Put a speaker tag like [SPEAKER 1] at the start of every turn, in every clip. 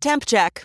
[SPEAKER 1] Temp check.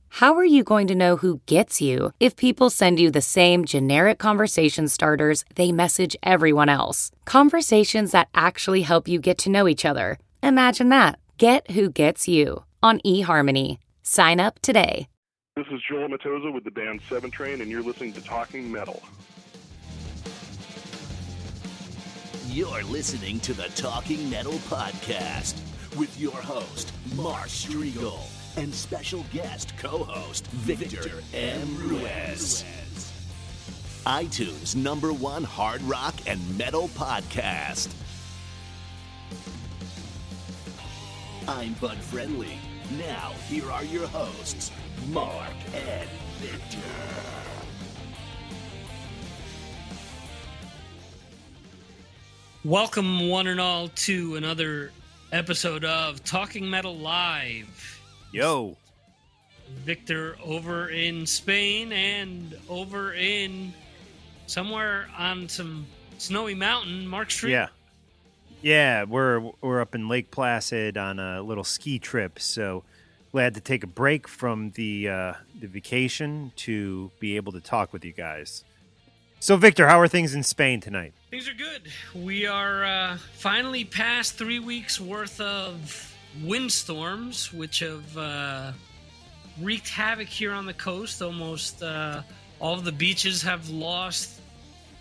[SPEAKER 2] How are you going to know who gets you if people send you the same generic conversation starters they message everyone else? Conversations that actually help you get to know each other. Imagine that. Get who gets you on eHarmony. Sign up today.
[SPEAKER 3] This is Joel Maitoza with the band Seven Train, and you're listening to Talking Metal.
[SPEAKER 4] You're listening to the Talking Metal Podcast with your host, Mark Strigl, and special guest co host, Victor M. Ruiz. iTunes number one hard rock and metal podcast. I'm Bud Friendly. Now, here are your hosts, Mark and Victor.
[SPEAKER 5] Welcome, one and all, to another episode of Talking Metal Live.
[SPEAKER 6] Yo.
[SPEAKER 5] Victor over in Spain and over in somewhere on some snowy mountain, Mark Strigl.
[SPEAKER 6] Yeah. Yeah, we're we're up in Lake Placid on a little ski trip, so glad to take a break from the uh, the vacation to be able to talk with you guys. So, Victor, how are things in Spain tonight?
[SPEAKER 5] Things are good. We are uh, finally past three weeks worth of windstorms, which have uh, wreaked havoc here on the coast. Almost uh, all of the beaches have lost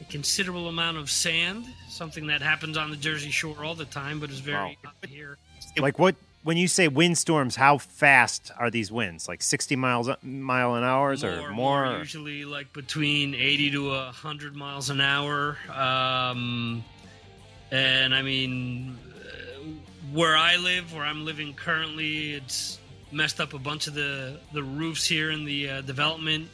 [SPEAKER 5] a considerable amount of sand, something that happens on the Jersey Shore all the time, but is very
[SPEAKER 6] Wow.
[SPEAKER 5] hot here.
[SPEAKER 6] Like what when you say windstorms, how fast are these winds? Like 60 miles mile an hour or more?
[SPEAKER 5] usually like between 80 to 100 miles an hour um, and i mean uh, where i live where i'm living currently it's messed up a bunch of the the roofs here in the uh, development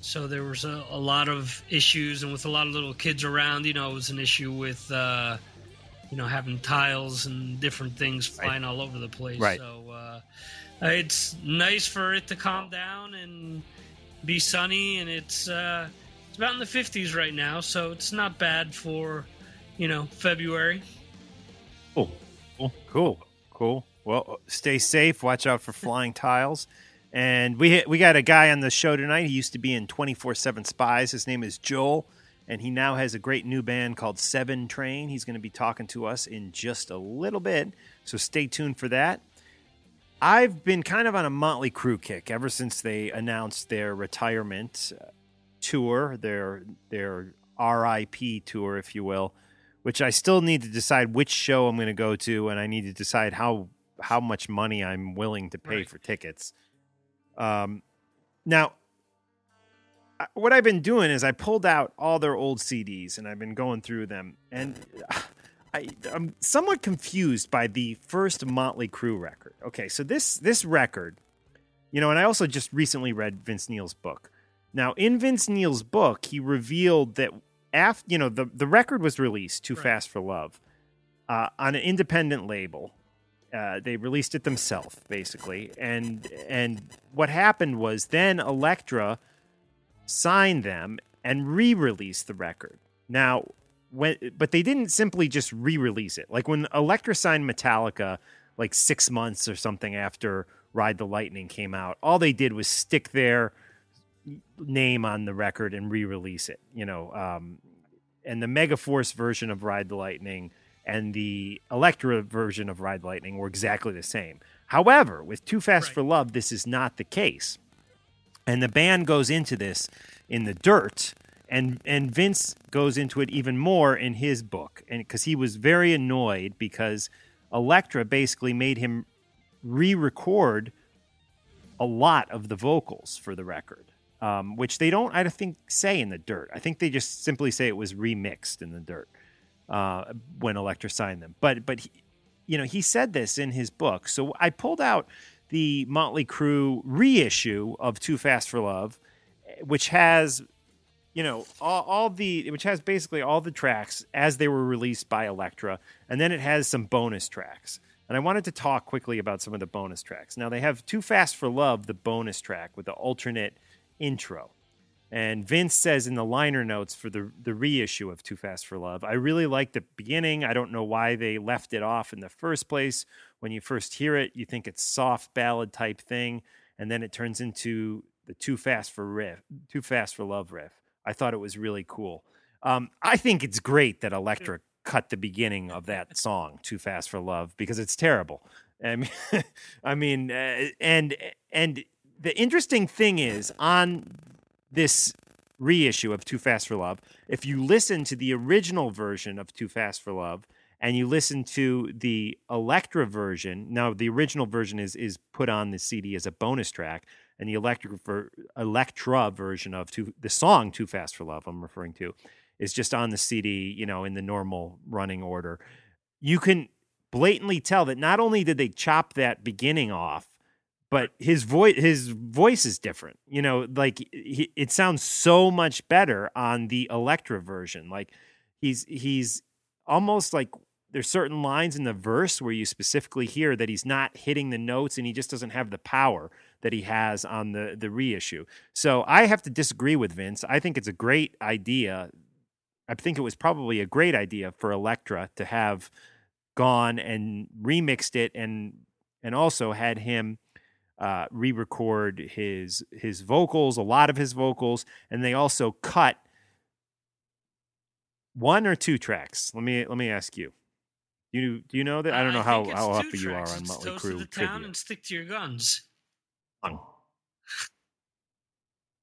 [SPEAKER 5] so there was a, a lot of issues and with a lot of little kids around you know it was an issue with uh, you know having tiles and different things flying all over the place
[SPEAKER 6] Right.
[SPEAKER 5] so uh, it's nice for it to calm down and be sunny and it's uh, it's about in the 50s right now so it's not bad for you know february
[SPEAKER 6] Cool. Cool. Cool. Cool. Well, stay safe. Watch out for flying tiles. And we we got a guy on the show tonight. He used to be in 24/7 Spyz. His name is Joel, and he now has a great new band called Seven Train. He's going to be talking to us in just a little bit. So stay tuned for that. I've been kind of on a Motley Crue kick ever since they announced their retirement uh, tour, their their RIP tour, if you will, which I still need to decide which show I'm going to go to, and I need to decide how how much money I'm willing to pay
[SPEAKER 5] Right.
[SPEAKER 6] for tickets. Um, now, what I've been doing is I pulled out all their old CDs and I've been going through them, and I, I'm somewhat confused by the first Motley Crue record. Okay, so this this record, you know, and I also just recently read Vince Neil's book. Now, in Vince Neil's book, he revealed that after you know the the record was released, "Too
[SPEAKER 5] Right.
[SPEAKER 6] Fast for Love," uh, on an independent label. Uh, they released it themselves, basically, and and what happened was then Elektra signed them and re-released the record. Now, when but they didn't simply just re-release it. Like when Elektra signed Metallica, like six months or something after Ride the Lightning came out, all they did was stick their name on the record and re-release it. You know, um, and the Megaforce version of Ride the Lightning and the Elektra version of Ride the Lightning were exactly the same. However, with Too Fast
[SPEAKER 5] Right.
[SPEAKER 6] for Love, this is not the case. And the band goes into this in the dirt and and Vince goes into it even more in his book, and because he was very annoyed because Elektra basically made him re-record a lot of the vocals for the record, um, which they don't, I think, say in the dirt. I think they just simply say it was remixed in the dirt uh, when Elektra signed them. But but he, you know he said this in his book, so I pulled out the Motley Crue reissue of Too Fast for Love, which has you know all, all the which has basically all the tracks as they were released by Elektra, and then it has some bonus tracks. And I wanted to talk quickly about some of the bonus tracks. Now they have Too Fast for Love, the bonus track with the alternate intro. And Vince says in the liner notes for the the reissue of Too Fast for Love, I really like the beginning. I don't know why they left it off in the first place. When you first hear it, you think it's soft ballad type thing, and then it turns into the Too Fast for riff, Too Fast for Love riff. I thought it was really cool. Um, I think it's great that Elektra cut the beginning of that song, "Too Fast for Love," because it's terrible. I mean, I mean, uh, and and the interesting thing is on this reissue of Too Fast for Love, if you listen to the original version of Too Fast for Love and you listen to the Elektra version, now the original version is is put on the CD as a bonus track, and the Elektra ver, Elektra version of Too, the song Too Fast for Love I'm referring to is just on the CD, you know, in the normal running order. You can blatantly tell that not only did they chop that beginning off but his voice his voice is different you know like he, it sounds so much better on the Elektra version like he's he's almost like there's certain lines in the verse where you specifically hear that he's not hitting the notes and he just doesn't have the power that he has on the the reissue. So i have to disagree with vince. I think it's a great idea. I think it was probably a great idea for Elektra to have gone and remixed it and and also had him uh, re-record his his vocals, a lot of his vocals, and they also cut one or two tracks. Let me let me ask you. You do you know that? I don't know how how up you are on Motley Crue
[SPEAKER 5] the town and stick to your guns.
[SPEAKER 6] Wrong.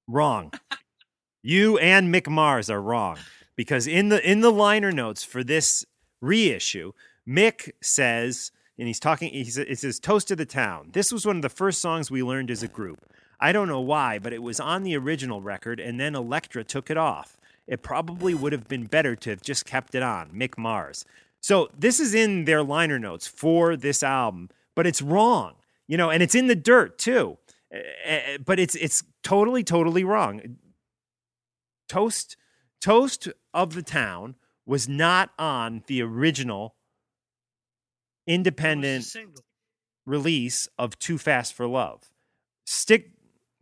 [SPEAKER 6] wrong. you and Mick Mars are wrong because in the in the liner notes for this reissue, Mick says and he's talking. He it says "Toast to the Town." This was one of the first songs we learned as a group. I don't know why, but it was on the original record, and then Elektra took it off. It probably would have been better to have just kept it on. Mick Mars. So this is in their liner notes for this album, but it's wrong, you know, and it's in the dirt too. Uh, but it's it's totally totally wrong. Toast Toast of the Town was not on the original independent release of Too Fast for Love. Stick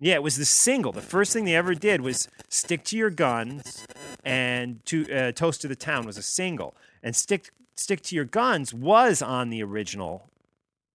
[SPEAKER 6] yeah, it was the single. The first thing they ever did was Stick to Your Guns and to uh, Toast to the Town was a single. And Stick Stick to Your Guns was on the original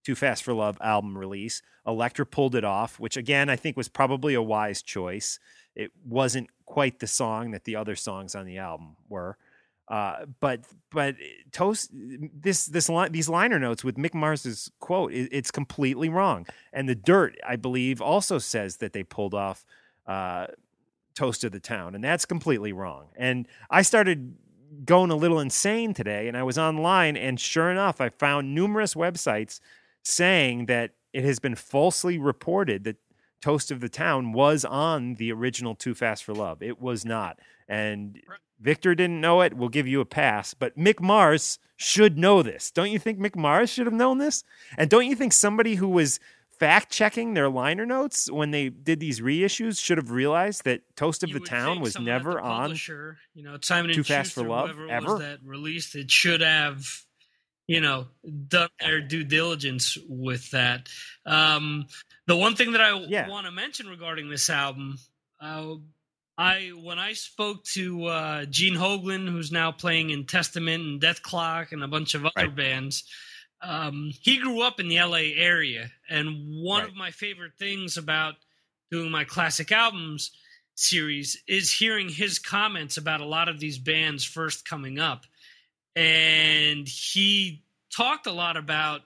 [SPEAKER 6] Too Fast for Love album release. Elektra pulled it off, which again I think was probably a wise choice. It wasn't quite the song that the other songs on the album were. Uh, but but toast this this these liner notes with Mick Mars's quote it, it's completely wrong. And the dirt, I believe, also says that they pulled off uh, toast of the town, and that's completely wrong. And I started going a little insane today, and I was online, and sure enough, I found numerous websites saying that it has been falsely reported that Toast of the Town was on the original Too Fast for Love. It was not. And Victor didn't know it. We'll give you a pass. But Mick Mars should know this. Don't you think Mick Mars should have known this? And don't you think somebody who was fact checking their liner notes when they did these reissues should have realized that Toast of
[SPEAKER 5] you
[SPEAKER 6] the Town was never on
[SPEAKER 5] you know, Simon
[SPEAKER 6] Too Fast for Love ever
[SPEAKER 5] that released it should have you know done their due diligence with that. Um, the one thing that I yeah. want to mention regarding this album, uh, I when I spoke to uh, Gene Hoglan, who's now playing in Testament and Dethklok and a bunch of other right. bands, um, he grew up in the LA area, and one right. of my favorite things about doing my classic albums series is hearing his comments about a lot of these bands first coming up, and he talked a lot about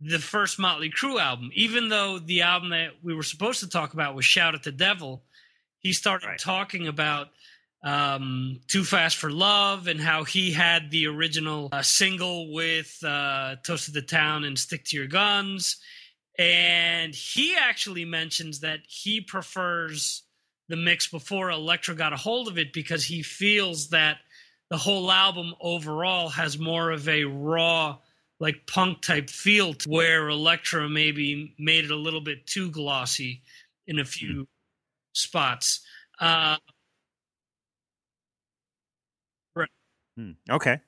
[SPEAKER 5] the first Motley Crue album, even though the album that we were supposed to talk about was Shout at the Devil he started right. talking about um, Too Fast for Love and how he had the original uh, single with uh, Toast of the Town and Stick to Your Guns. And he actually mentions that he prefers the mix before Elektra got a hold of it because he feels that the whole album overall has more of a raw, like punk type feel to where Elektra maybe made it a little bit too glossy in a few mm. Spots. Uh,
[SPEAKER 6] Hmm. Okay.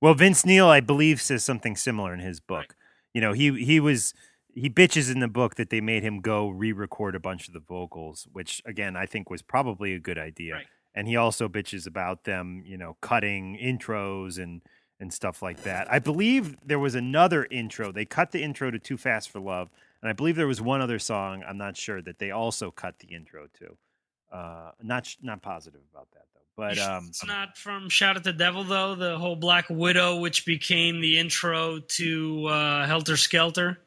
[SPEAKER 6] Well, Vince Neil, I believe, says something similar in his book. Right. You know, he he was he bitches in the book that they made him go re-record a bunch of the vocals, which again I think was probably a good idea. Right. And he also bitches about them, you know, cutting intros and and stuff like that. I believe there was another intro. They cut the intro to "Too Fast for Love," and I believe there was one other song. I'm not sure that they also cut the intro to. Uh, not not positive about that though. But um,
[SPEAKER 5] it's not from Shout at the Devil though. The whole Black Widow, which became the intro to uh, Helter Skelter.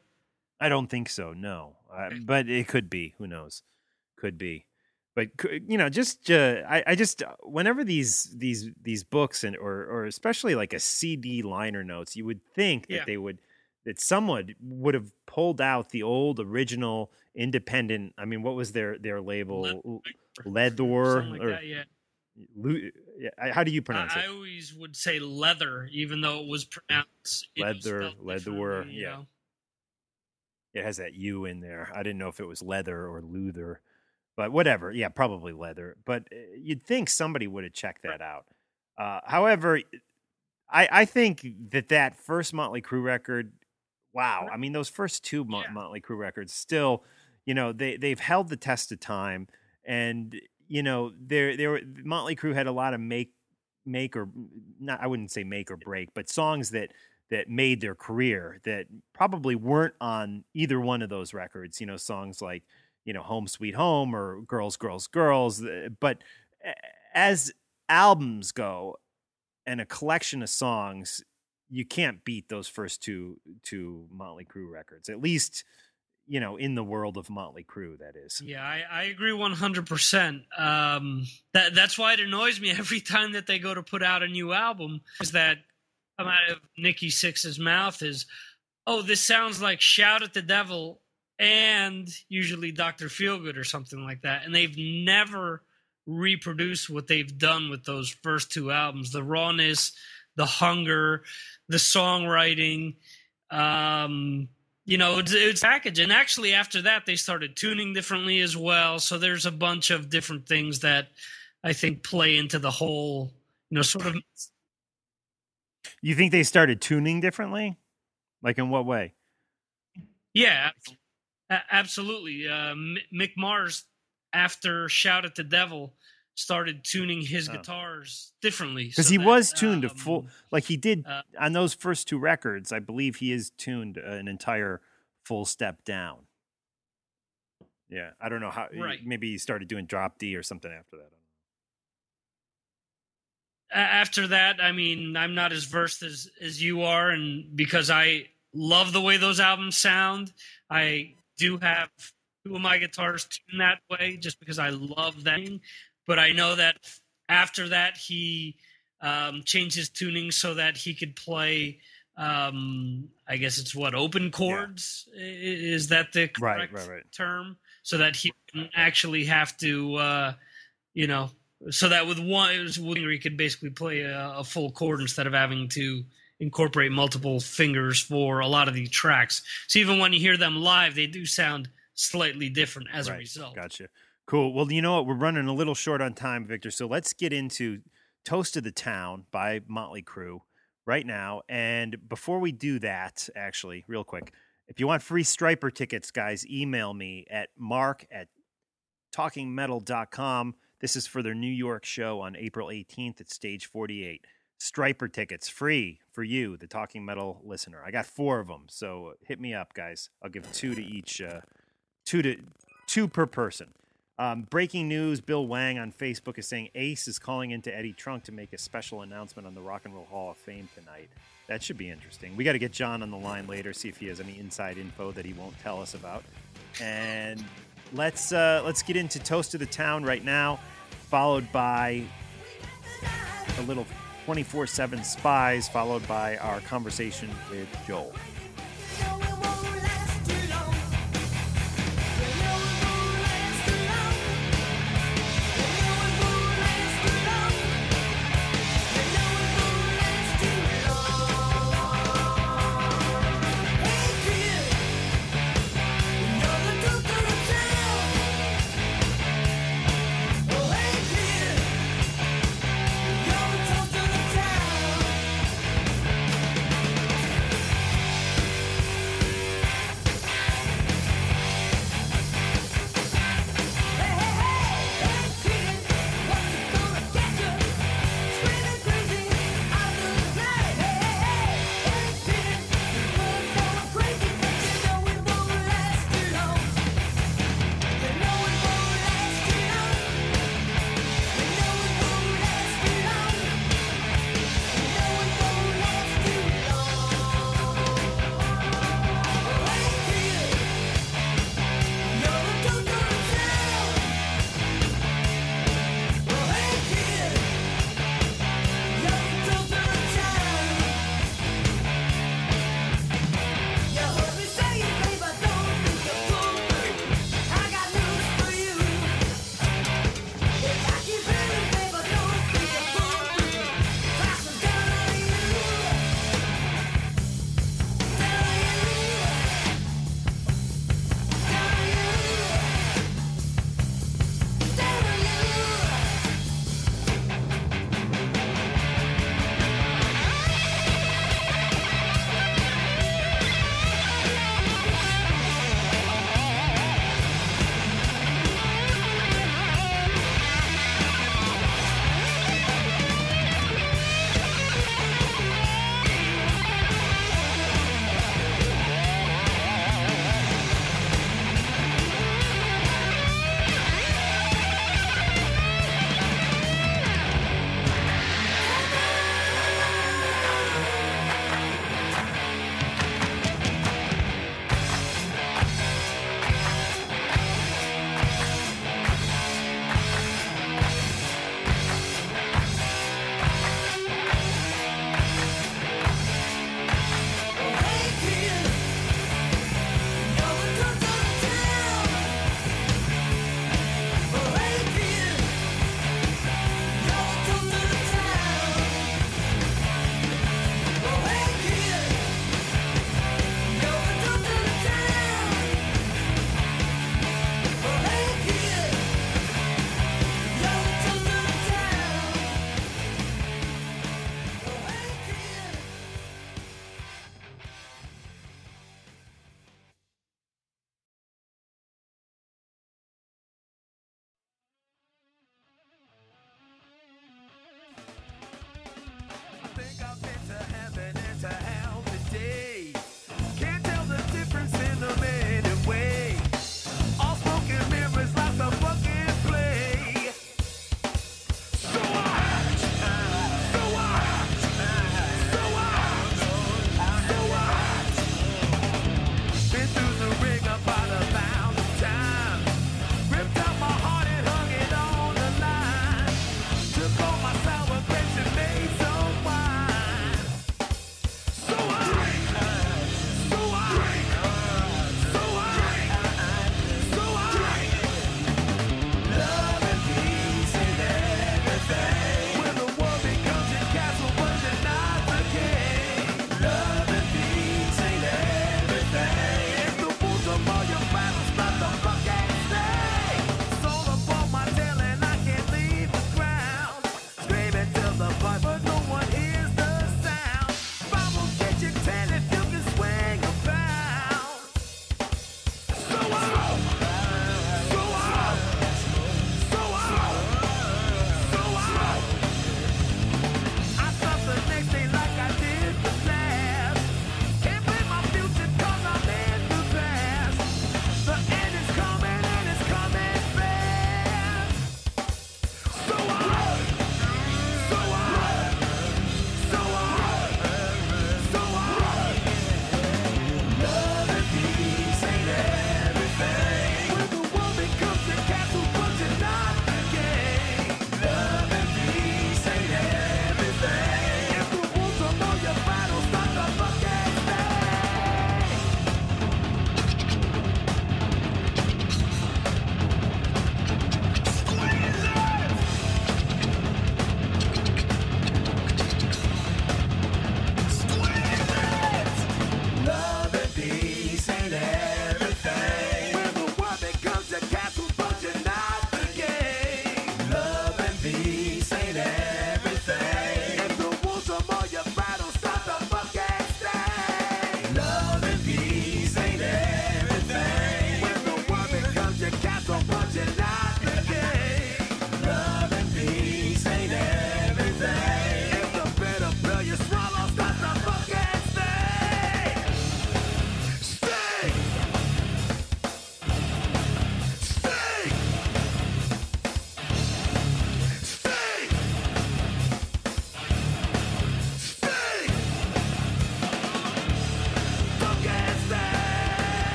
[SPEAKER 6] I don't think so. No, uh, but it could be. Who knows? Could be. But you know, just uh, I, I just whenever these these these books and or or especially like a CD liner notes, you would think that yeah. they would that someone would have pulled out the old original independent. I mean, what was their their label? Leather, like or that, yeah how do you pronounce
[SPEAKER 5] I,
[SPEAKER 6] it?
[SPEAKER 5] I always would say leather, even though it was pronounced
[SPEAKER 6] leather, leather. Yeah, know? it has that U in there. I didn't know if it was leather or luther, but whatever. Yeah, probably leather. But uh, you'd think somebody would have checked that out. Uh, however, I, I think that that first Motley Crue record, wow. I mean, those first two Mo- yeah. Motley Crue records still, you know, they they've held the test of time and you know, there there Motley Crue had a lot of make make or not I wouldn't say make or break, but songs that that made their career that probably weren't on either one of those records. You know, songs like you know Home Sweet Home or Girls Girls Girls. Uh, but as albums go, and a collection of songs, you can't beat those first two two Motley Crue records. At least you know, in the world of Motley Crue, that is.
[SPEAKER 5] Yeah, I, I agree 100%. Um, that, that's why it annoys me every time that they go to put out a new album is that come out of Nikki Sixx's mouth is, oh, this sounds like Shout at the Devil and usually Dr. Feelgood or something like that. And they've never reproduced what they've done with those first two albums the rawness, the hunger, the songwriting. Um, you know, it's, it's package. And actually, after that, they started tuning differently as well. So there's a bunch of different things that I think play into the whole, you know, sort of.
[SPEAKER 6] You think they started tuning differently? Like in what way?
[SPEAKER 5] Yeah, absolutely. Uh, Mick Mars, after Shout at the Devil, started tuning his oh. guitars differently
[SPEAKER 6] because so he that, was tuned um, to full like he did uh, on those first two records i believe he is tuned an entire full step down yeah i don't know how right. maybe he started doing drop d or something after that
[SPEAKER 5] after that i mean i'm not as versed as as you are and because i love the way those albums sound i do have two of my guitars tuned that way just because i love them but I know that after that he um, changed his tuning so that he could play. Um, I guess it's what open chords yeah. is that the correct right, right, right. term? So that he can actually have to, uh, you know, so that with one, it was he could basically play a, a, full chord instead of having to incorporate multiple fingers for a lot of these tracks. So even when you hear them live, they do sound slightly different as a result.
[SPEAKER 6] Gotcha. Cool. Well, you know what? We're running a little short on time, Victor. So let's get into Toast of the Town by Motley Crue right now. And before we do that, actually, real quick, if you want free Stryper tickets, guys, email me at mark at talkingmetal.com. This is for their New York show on April 18th at Stage 48. Stryper tickets free for you, the Talking Metal listener. I got four of them, so hit me up, guys. I'll give two to each, uh, two to two per person. Um, breaking news Bill Wang on Facebook is saying Ace is calling into Eddie Trunk to make a special announcement on the Rock and Roll Hall of Fame tonight. That should be interesting. We got to get John on the line later, see if he has any inside info that he won't tell us about. And let's uh, let's get into Toast of the Town right now.
[SPEAKER 7] followed by a little 24 7 Spyz, followed by our conversation with Joel.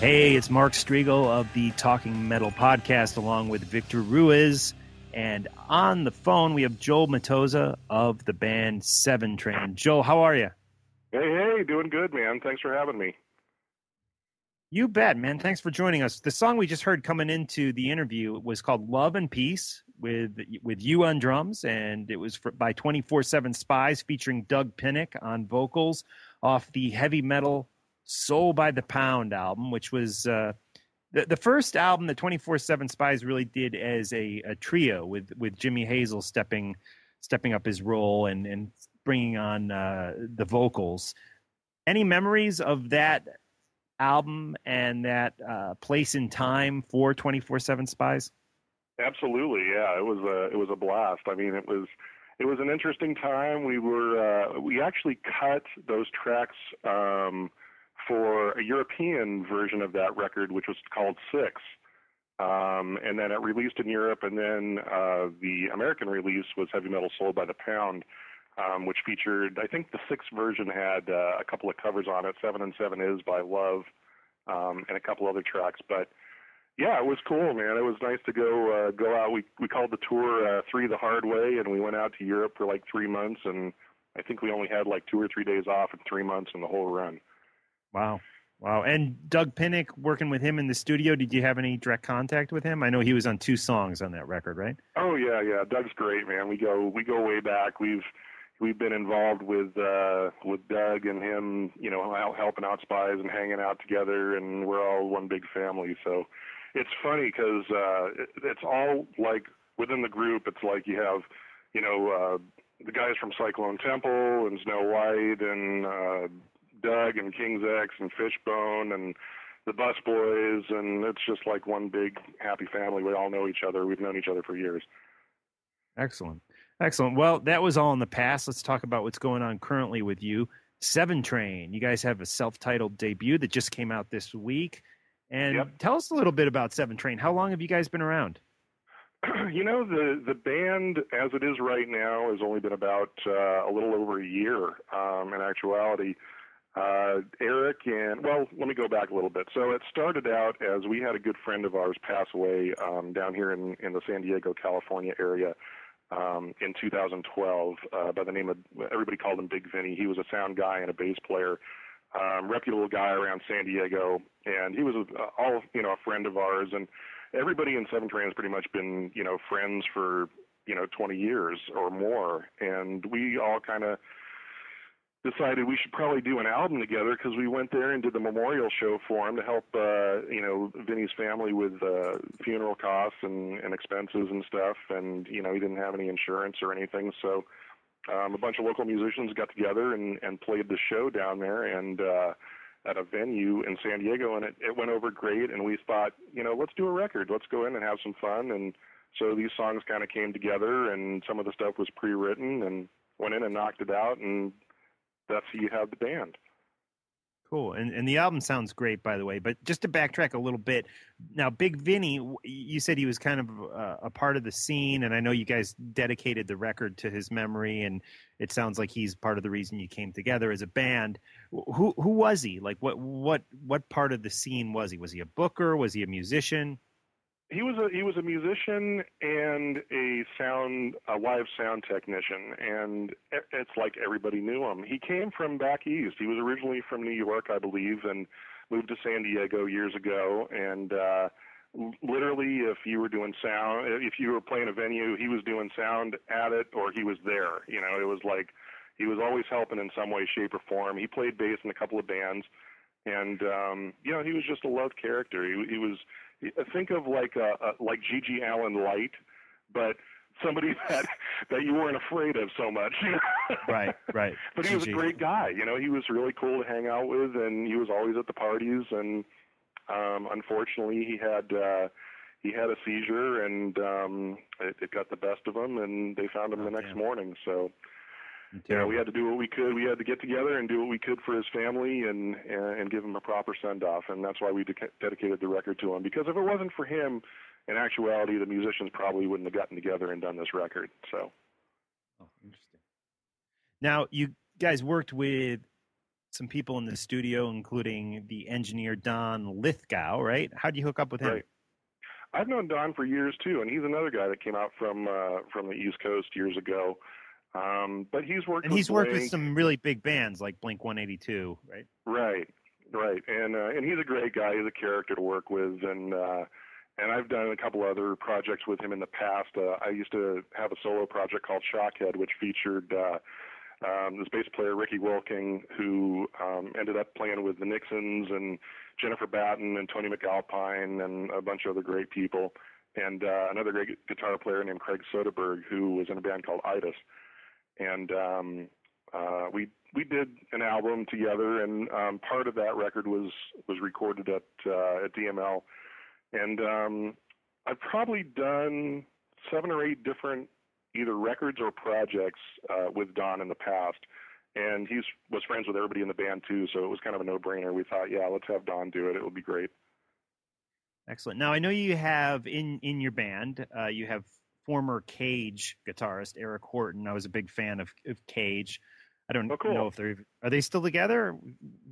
[SPEAKER 6] Hey, it's Mark Strigl of the Talking Metal podcast, along with Victor Ruiz. And on the phone, we have Joel Maitoza of the band Seven Train. Joel, how are you?
[SPEAKER 3] Hey, hey, doing good, man. Thanks for having me.
[SPEAKER 6] You bet, man. Thanks for joining us. The song we just heard coming into the interview was called "Love and Peace" with with you on drums, and it was for, by Twenty Four Seven Spyz, featuring Doug Pinnick on vocals, off the heavy metal Soul by the Pound album, which was uh, the the first album that Twenty Four Seven Spyz really did as a, a trio with with Jimmy Hazel stepping stepping up his role and and bringing on uh, the vocals. Any memories of that album and that uh, place in time for Twenty Four Seven Spyz?
[SPEAKER 3] Absolutely, yeah. It was a it was a blast. I mean, it was it was an interesting time. We were uh, we actually cut those tracks. Um, for a European version of that record, which was called Six. Um, and then it released in Europe, and then uh, the American release was Heavy Metal Soul by the Pound, um, which featured, I think the Six version had uh, a couple of covers on it. Seven and Seven is by Love, um, and a couple other tracks. But yeah, it was cool, man. It was nice to go uh, go out. We we called the tour uh, Three the Hard Way, and we went out to Europe for like three months, and I think we only had like two or three days off in three months in the whole run.
[SPEAKER 6] Wow. Wow. And Doug Pinnick, working with him in the studio, did you have any direct contact with him? I know he was on two songs on that record, right?
[SPEAKER 3] Oh yeah, yeah. Doug's great, man. We go we go way back. We've we've been involved with uh with Doug and him, you know, helping out Spyz and hanging out together and we're all one big family. So it's funny cuz uh it, it's all like within the group it's like you have, you know, uh the guys from Cyclone Temple and Snow White and uh Doug and King's X and Fishbone and the Bus Boys, and it's just like one big happy family. We all know each other. We've known each other for years.
[SPEAKER 6] Excellent. Excellent. Well, that was all in the past. Let's talk about what's going on currently with you. Seven Train. You guys have a self titled debut that just came out this week. And yep. tell us a little bit about Seven Train. How long have you guys been around?
[SPEAKER 3] You know, the the band as it is right now has only been about uh, a little over a year. Um, in actuality, uh, Eric and well, let me go back a little bit. So it started out as we had a good friend of ours pass away um, down here in in the San Diego, California area um, in 2012 uh, by the name of everybody called him Big Vinny. He was a sound guy and a bass player, um, reputable guy around San Diego, and he was a, all you know a friend of ours. And everybody in Seven Train has pretty much been you know friends for you know 20 years or more, and we all kind of decided we should probably do an album together because we went there and did the memorial show for him to help uh you know Vinny's family with uh funeral costs and and expenses and stuff. And you know he didn't have any insurance or anything. So um a bunch of local musicians got together and and played the show down there and uh at a venue in San Diego. And it it went over great. And we thought you know let's do a record. Let's go in and have some fun. And so these songs kind of came together and some of the stuff was pre-written and went in and knocked it out. And that's how you have the band.
[SPEAKER 6] Cool. And and the album sounds great, by the way. But just to backtrack a little bit, now Big Vinny, you said he was kind of uh, a part of the scene, and I know you guys dedicated the record to his memory, and it sounds like he's part of the reason you came together as a band. Who who was he? Like what what what part of the scene was he? Was he a booker? Was he a musician?
[SPEAKER 3] He was a he was a musician and a sound a live sound technician and it's like everybody knew him. He came from back east. He was originally from new york i believe and moved to san diego years ago. And uh literally if you were doing sound if you were playing a venue he was doing sound at it or he was there. You know it was like he was always helping in some way shape or form. He played bass in a couple of bands. And um you know he was just a loved character. He he was think of like a, a like GG Allen light, but somebody that that you weren't afraid of so much.
[SPEAKER 6] right, right.
[SPEAKER 3] But he was a great guy. You know, he was really cool to hang out with, and he was always at the parties. And um, unfortunately, he had uh, he had a seizure, and um, it, it got the best of him, and they found him oh, the next damn. morning. So you know, we had to do what we could. We had to get together and do what we could for his family and and, and give him a proper send off. And that's why we de- dedicated the record to him. Because if it wasn't for him, in actuality, the musicians probably wouldn't have gotten together and done this record. So,
[SPEAKER 6] oh, interesting. Now you guys worked with some people in the studio, including the engineer Don Lithgow. Right? How do you hook up with him?
[SPEAKER 3] Right. I've known Don for years too, and he's another guy that came out from uh, from the East Coast years ago. Um, but he's worked
[SPEAKER 6] and
[SPEAKER 3] with
[SPEAKER 6] he's worked with some really big bands like Blink 182, right?
[SPEAKER 3] Right, right, and uh, and he's a great guy. He's a character to work with, and uh, and I've done a couple other projects with him in the past. Uh, I used to have a solo project called Shockhead, which featured uh, um, this bass player Ricky Wilking, who um, ended up playing with the Nixons and Jennifer Batten and Tony MacAlpine and a bunch of other great people, and uh, another great guitar player named Craig Soderberg, who was in a band called Itis, and um, uh, we we did an album together, and um, part of that record was was recorded at uh, at DML, and um, I've probably done seven or eight different either records or projects uh, with Don in the past, and he's was friends with everybody in the band too, so it was kind of a no brainer. We thought, yeah, let's have Don do it; it would be great.
[SPEAKER 6] Excellent. Now I know you have in in your band, uh, you have former Cage guitarist Eric Horton. I was a big fan of, of Cage. I don't
[SPEAKER 3] Oh, cool.
[SPEAKER 6] know if they're are they still together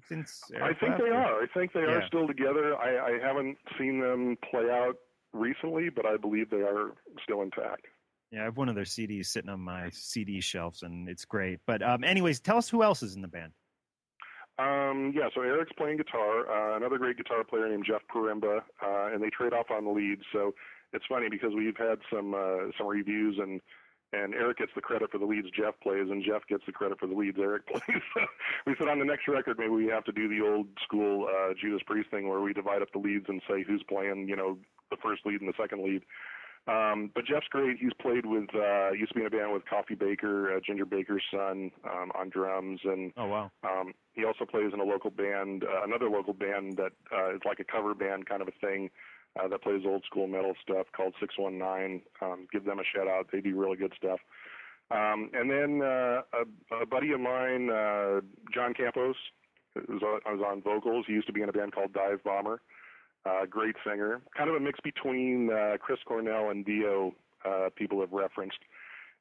[SPEAKER 6] since
[SPEAKER 3] I think
[SPEAKER 6] left,
[SPEAKER 3] they
[SPEAKER 6] or-
[SPEAKER 3] are. I think they are still together. I, I haven't seen them play out recently, but I believe they are still intact.
[SPEAKER 6] Yeah, I have one of their CDs sitting on my CD shelves, and it's great. But um, anyways, tell us who else is in the band.
[SPEAKER 3] Um, yeah, so Eric's playing guitar. Uh, another great guitar player named Jeff Parimba, uh, and they trade off on the leads. So it's funny because we've had some uh, some reviews, and and Eric gets the credit for the leads Jeff plays, and Jeff gets the credit for the leads Eric plays. so we said on the next record maybe we have to do the old school uh, Judas Priest thing where we divide up the leads and say who's playing, you know, the first lead and the second lead. Um, but Jeff's great. He's played with, uh, used to be in a band with Kofi Baker, uh, Ginger Baker's son, um, on drums, and
[SPEAKER 6] Oh wow,
[SPEAKER 3] um, he also plays in a local band, uh, another local band that uh, is like a cover band kind of a thing uh, that plays old school metal stuff called 619. Um, give them a shout out. They do really good stuff. Um, and then uh, a, a buddy of mine, uh, John Campos, who's on, was on vocals. He used to be in a band called Dive Bomber. Uh, great singer, kind of a mix between uh, Chris Cornell and Dio. Uh, people have referenced.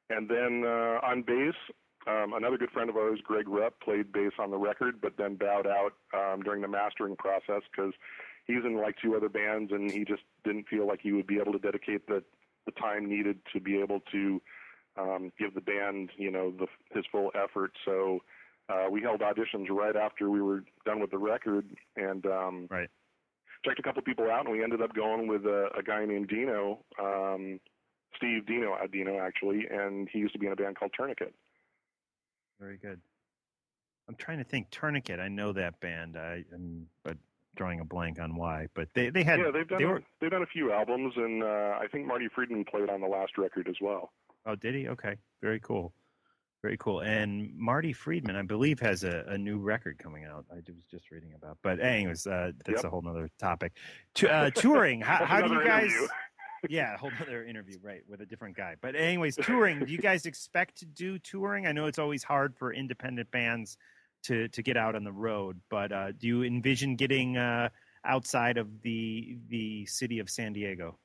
[SPEAKER 3] And then uh, on bass, um, another good friend of ours, Greg Rupp, played bass on the record, but then bowed out um, during the mastering process because he's in like two other bands, and he just didn't feel like he would be able to dedicate the the time needed to be able to um, give the band, you know, the, his full effort. So uh, we held auditions right after we were done with the record, and um,
[SPEAKER 6] Right.
[SPEAKER 3] checked a couple people out, and we ended up going with a, a guy named Dino, um, Steve Dino, uh, Dino actually, and he used to be in a band called Tourniquet.
[SPEAKER 6] very good. I'm trying to think. Tourniquet, I know that band. I am, but drawing a blank on why. But they they had
[SPEAKER 3] yeah, they've done
[SPEAKER 6] they
[SPEAKER 3] a,
[SPEAKER 6] were.
[SPEAKER 3] they've done a few albums, and uh, I think Marty Friedman played on the last record as well.
[SPEAKER 6] Oh, did he? Okay, very cool, very cool. And Marty Friedman, I believe, has a, a new record coming out. I was just reading about. But anyways, uh, that's
[SPEAKER 3] Yep.
[SPEAKER 6] a whole nother topic. To, uh, touring. How, how do you guys? yeah, a whole other interview, right, with a different guy. But anyways, touring. do you guys expect to do touring? I know it's always hard for independent bands to to get out on the road, but uh, do you envision getting uh, outside of the the city of San Diego?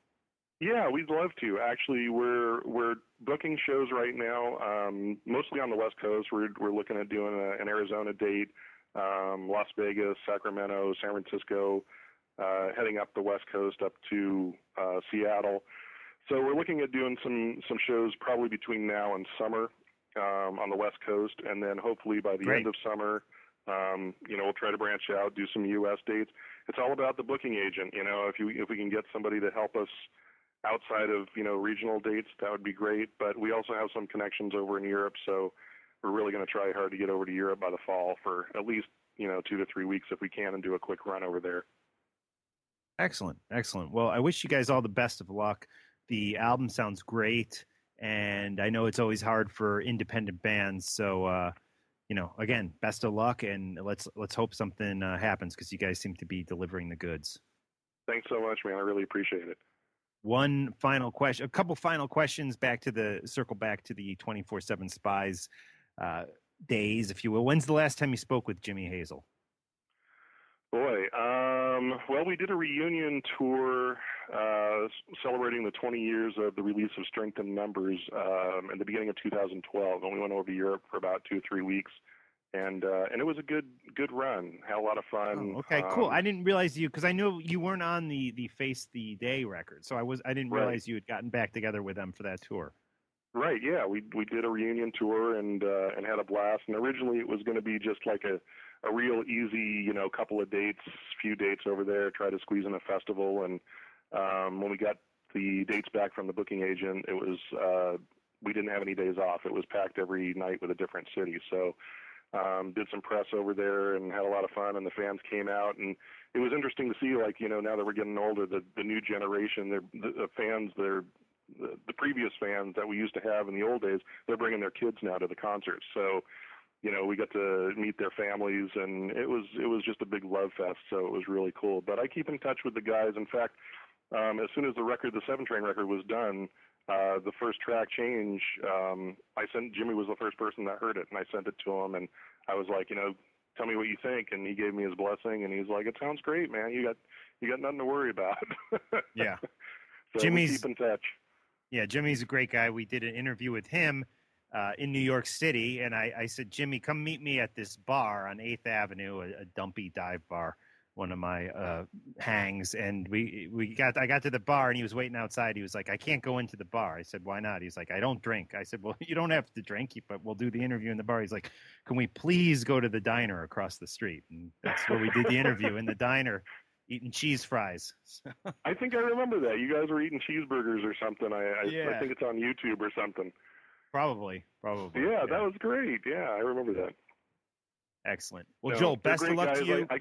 [SPEAKER 3] Yeah, we'd love to. Actually, we're we're booking shows right now, um, mostly on the West Coast. We're we're looking at doing a, an Arizona date, um, Las Vegas, Sacramento, San Francisco, uh, heading up the West Coast up to uh, Seattle. So we're looking at doing some some shows probably between now and summer um, on the West Coast, and then hopefully by the
[SPEAKER 6] Great.
[SPEAKER 3] end of summer, um, you know, we'll try to branch out, do some U.S. dates. It's all about the booking agent. You know, if you if we can get somebody to help us outside of you know regional dates, that would be great. But we also have some connections over in Europe, so we're really going to try hard to get over to Europe by the fall for at least you know two to three weeks if we can, and do a quick run over there.
[SPEAKER 6] Excellent, excellent. Well, I wish you guys all the best of luck. The album sounds great, and I know it's always hard for independent bands. So, uh, you know, again, best of luck, and let's let's hope something uh, happens because you guys seem to be delivering the goods.
[SPEAKER 3] Thanks so much, man. I really appreciate it.
[SPEAKER 6] One final question, a couple final questions back to the circle back to the twenty four seven Spyz uh, days, if you will. When's the last time you spoke with Jimi Hazel?
[SPEAKER 3] Boy, um, well, we did a reunion tour uh, celebrating the 20 years of the release of Strength in Numbers um, in the beginning of 2012, and we went over to Europe for about two or three weeks and uh, and it was a good good run. Had a lot of fun.
[SPEAKER 6] Oh, okay, cool.
[SPEAKER 3] Um,
[SPEAKER 6] I didn't realize you because I knew you weren't on the the Face the Day record, so I was I didn't
[SPEAKER 3] Right.
[SPEAKER 6] realize you had gotten back together with them for that tour.
[SPEAKER 3] Right, yeah, we we did a reunion tour and uh, and had a blast. And originally it was going to be just like a a real easy, you know, couple of dates, few dates over there, try to squeeze in a festival. And um, when we got the dates back from the booking agent, it was uh, we didn't have any days off. It was packed every night with a different city. So um, did some press over there and had a lot of fun. And the fans came out and it was interesting to see, like you know, now that we're getting older, the the new generation, the, the fans, they're the, the previous fans that we used to have in the old days, they're bringing their kids now to the concerts. So, you know, we got to meet their families, and it was it was just a big love fest. So it was really cool. But I keep in touch with the guys. In fact, um, as soon as the record, the Seven Train record, was done, uh, the first track change, um, I sent Jimmy was the first person that heard it, and I sent it to him, and I was like, you know, tell me what you think, and he gave me his blessing, and he's like, it sounds great, man. You got you got nothing to worry about.
[SPEAKER 6] Yeah.
[SPEAKER 3] so
[SPEAKER 6] Jimmy's-
[SPEAKER 3] keep in touch.
[SPEAKER 6] Yeah, Jimmy's a great guy. We did an interview with him uh, in New York City, and I, I said, Jimmy, come meet me at this bar on Eighth Avenue, a, a dumpy dive bar, one of my uh, hangs. And we we got I got to the bar, and he was waiting outside. He was like, I can't go into the bar. I said, Why not? He's like, I don't drink. I said, Well, you don't have to drink, but we'll do the interview in the bar. He's like, Can we please go to the diner across the street? And that's where we did the interview in the diner, eating cheese fries.
[SPEAKER 3] I think I remember that. You guys were eating cheeseburgers or something. I I,
[SPEAKER 6] Yeah.
[SPEAKER 3] I think it's on YouTube or something.
[SPEAKER 6] Probably, probably.
[SPEAKER 3] Yeah, that was great. Yeah, I remember that.
[SPEAKER 6] excellent. Well,
[SPEAKER 3] No,
[SPEAKER 6] Joel, best of luck
[SPEAKER 3] guys.
[SPEAKER 6] to you.
[SPEAKER 3] I,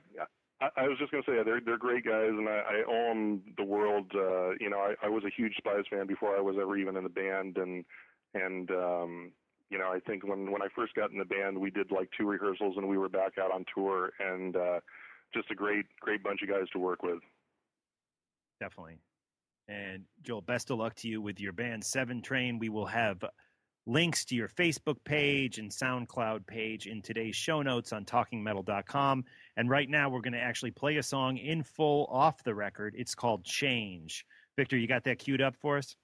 [SPEAKER 3] I, I was just gonna say they're they're great guys, and I, I owe them the world. Uh, you know, I, I was a huge Spyz fan before I was ever even in the band, and and um, you know, I think when when I first got in the band, we did like two rehearsals, and we were back out on tour, and uh, just a great great bunch of guys to work with.
[SPEAKER 6] Definitely. And Joel, best of luck to you with your band Seven Train. We will have links to your Facebook page and SoundCloud page in today's show notes on talkingmetal.com. And right now, we're going to actually play a song in full off the record. It's called Change. Victor, you got that queued up for us?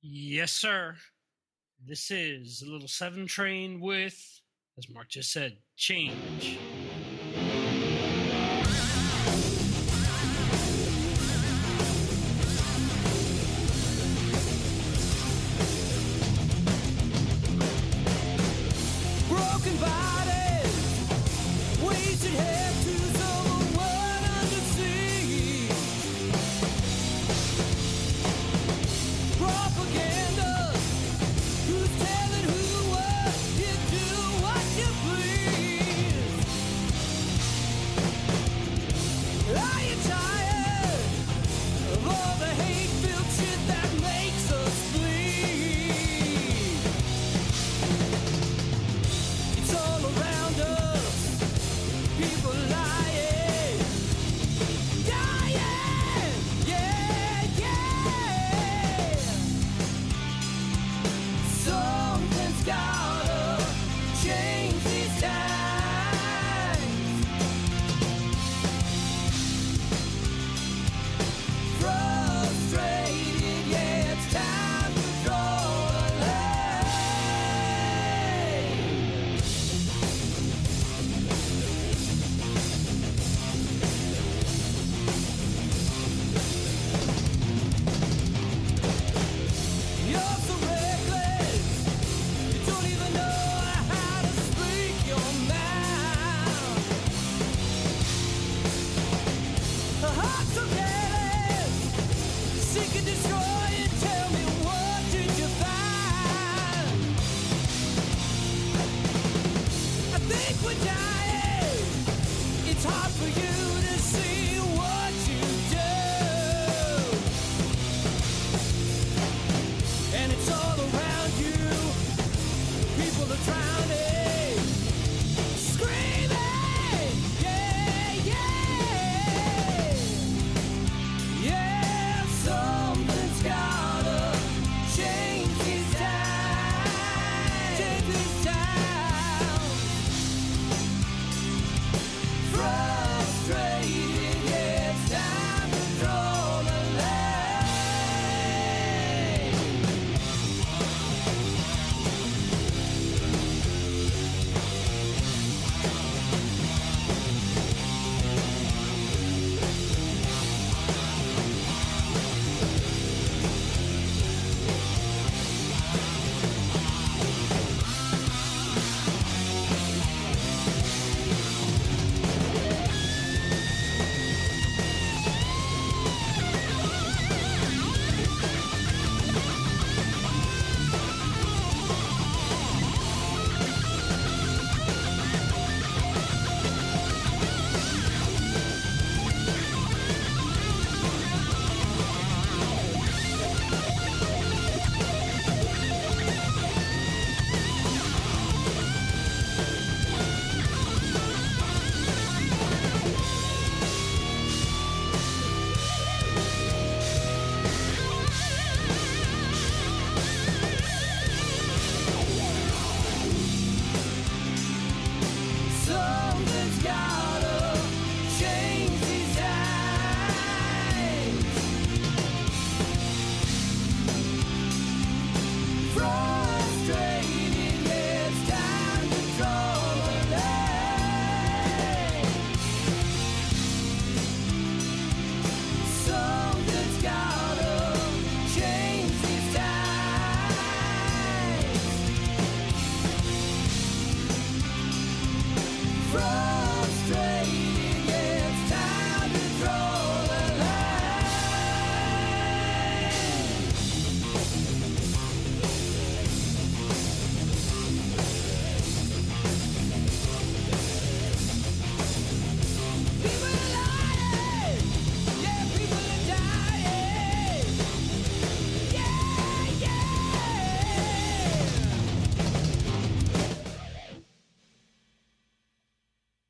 [SPEAKER 5] Yes, sir. This is a little seven train with, as Mark just said, change.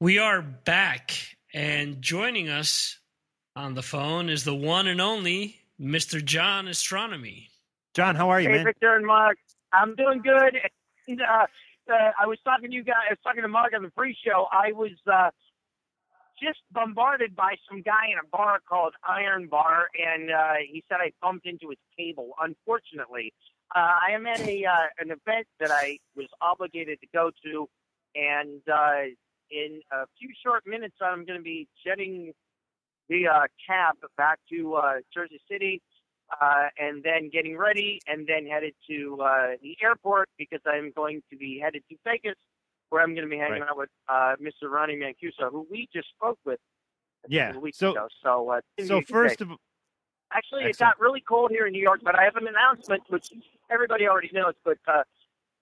[SPEAKER 8] We are
[SPEAKER 5] back, and joining us on the phone is the one and only Mr. John Ostronomy.
[SPEAKER 6] John, how are you,
[SPEAKER 9] Hey,
[SPEAKER 6] man?
[SPEAKER 9] Victor and Mark. I'm doing good. And, uh, uh, I was talking to you guys. I was talking to Mark on the pre-show. I was uh, just bombarded by some guy in a bar called Iron Bar, and uh, he said I bumped into his cable. Unfortunately, uh, I am at a uh, an event that I was obligated to go to, and uh, in a few short minutes, I'm going to be jetting the uh, cab back to uh, Jersey City uh, and then getting ready, and then headed to uh, the airport because I'm going to be headed to Vegas, where I'm going to be hanging
[SPEAKER 6] Right.
[SPEAKER 9] out with uh, Mr. Ronnie Mancuso, who we just spoke with a
[SPEAKER 6] Yeah, so-
[SPEAKER 9] ago. So, uh,
[SPEAKER 6] So
[SPEAKER 9] be a good
[SPEAKER 6] first of
[SPEAKER 9] actually, it got really cold here in New York, but I have an announcement which everybody already knows. But uh,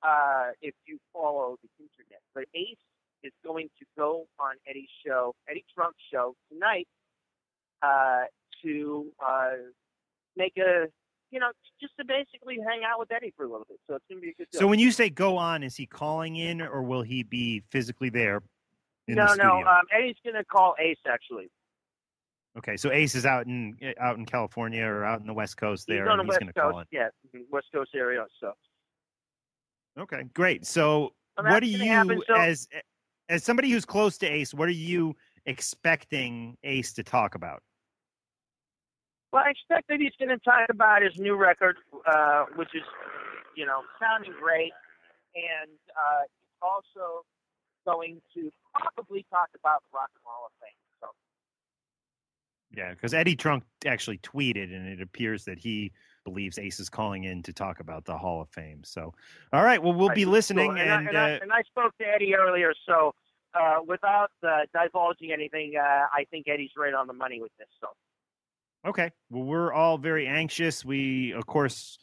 [SPEAKER 9] uh, if you follow the internet, but Ace is going to go on Eddie's show, Eddie Trunk's show tonight, uh, to uh, make a, you know, just to basically hang out with Eddie for a little bit. So it's going to be a good.
[SPEAKER 6] so when you say go on, is he calling in or will he be physically there in
[SPEAKER 9] no,
[SPEAKER 6] the studio?
[SPEAKER 9] no, um, Eddie's going to call Ace actually.
[SPEAKER 6] okay, so Ace is out in out in California or out in the West Coast there,
[SPEAKER 9] he's on the
[SPEAKER 6] he's
[SPEAKER 9] West
[SPEAKER 6] going to call
[SPEAKER 9] Coast, yeah, mhm, West Coast area. So.
[SPEAKER 6] Okay, great. So
[SPEAKER 9] So
[SPEAKER 6] what
[SPEAKER 9] do
[SPEAKER 6] you
[SPEAKER 9] happen. So-
[SPEAKER 6] as as somebody who's close to Ace? What are you expecting Ace to talk about?
[SPEAKER 9] Well, I expect that he's going to talk about his new record, uh, which is, you know, sounding great, and uh, he's also going to probably talk about the Rock and Roll of Fame. So,
[SPEAKER 6] Yeah, because Eddie Trunk actually tweeted, and it appears that he believes Ace is calling in to talk about the Hall of Fame. So, all right, well, we'll be listening,
[SPEAKER 9] So,
[SPEAKER 6] and,
[SPEAKER 9] I, and, I,
[SPEAKER 6] uh,
[SPEAKER 9] and I spoke to Eddie earlier, so uh, without uh, divulging anything, uh, I think Eddie's right on the money with this. So,
[SPEAKER 6] Okay. Well, we're all very anxious. We, of course,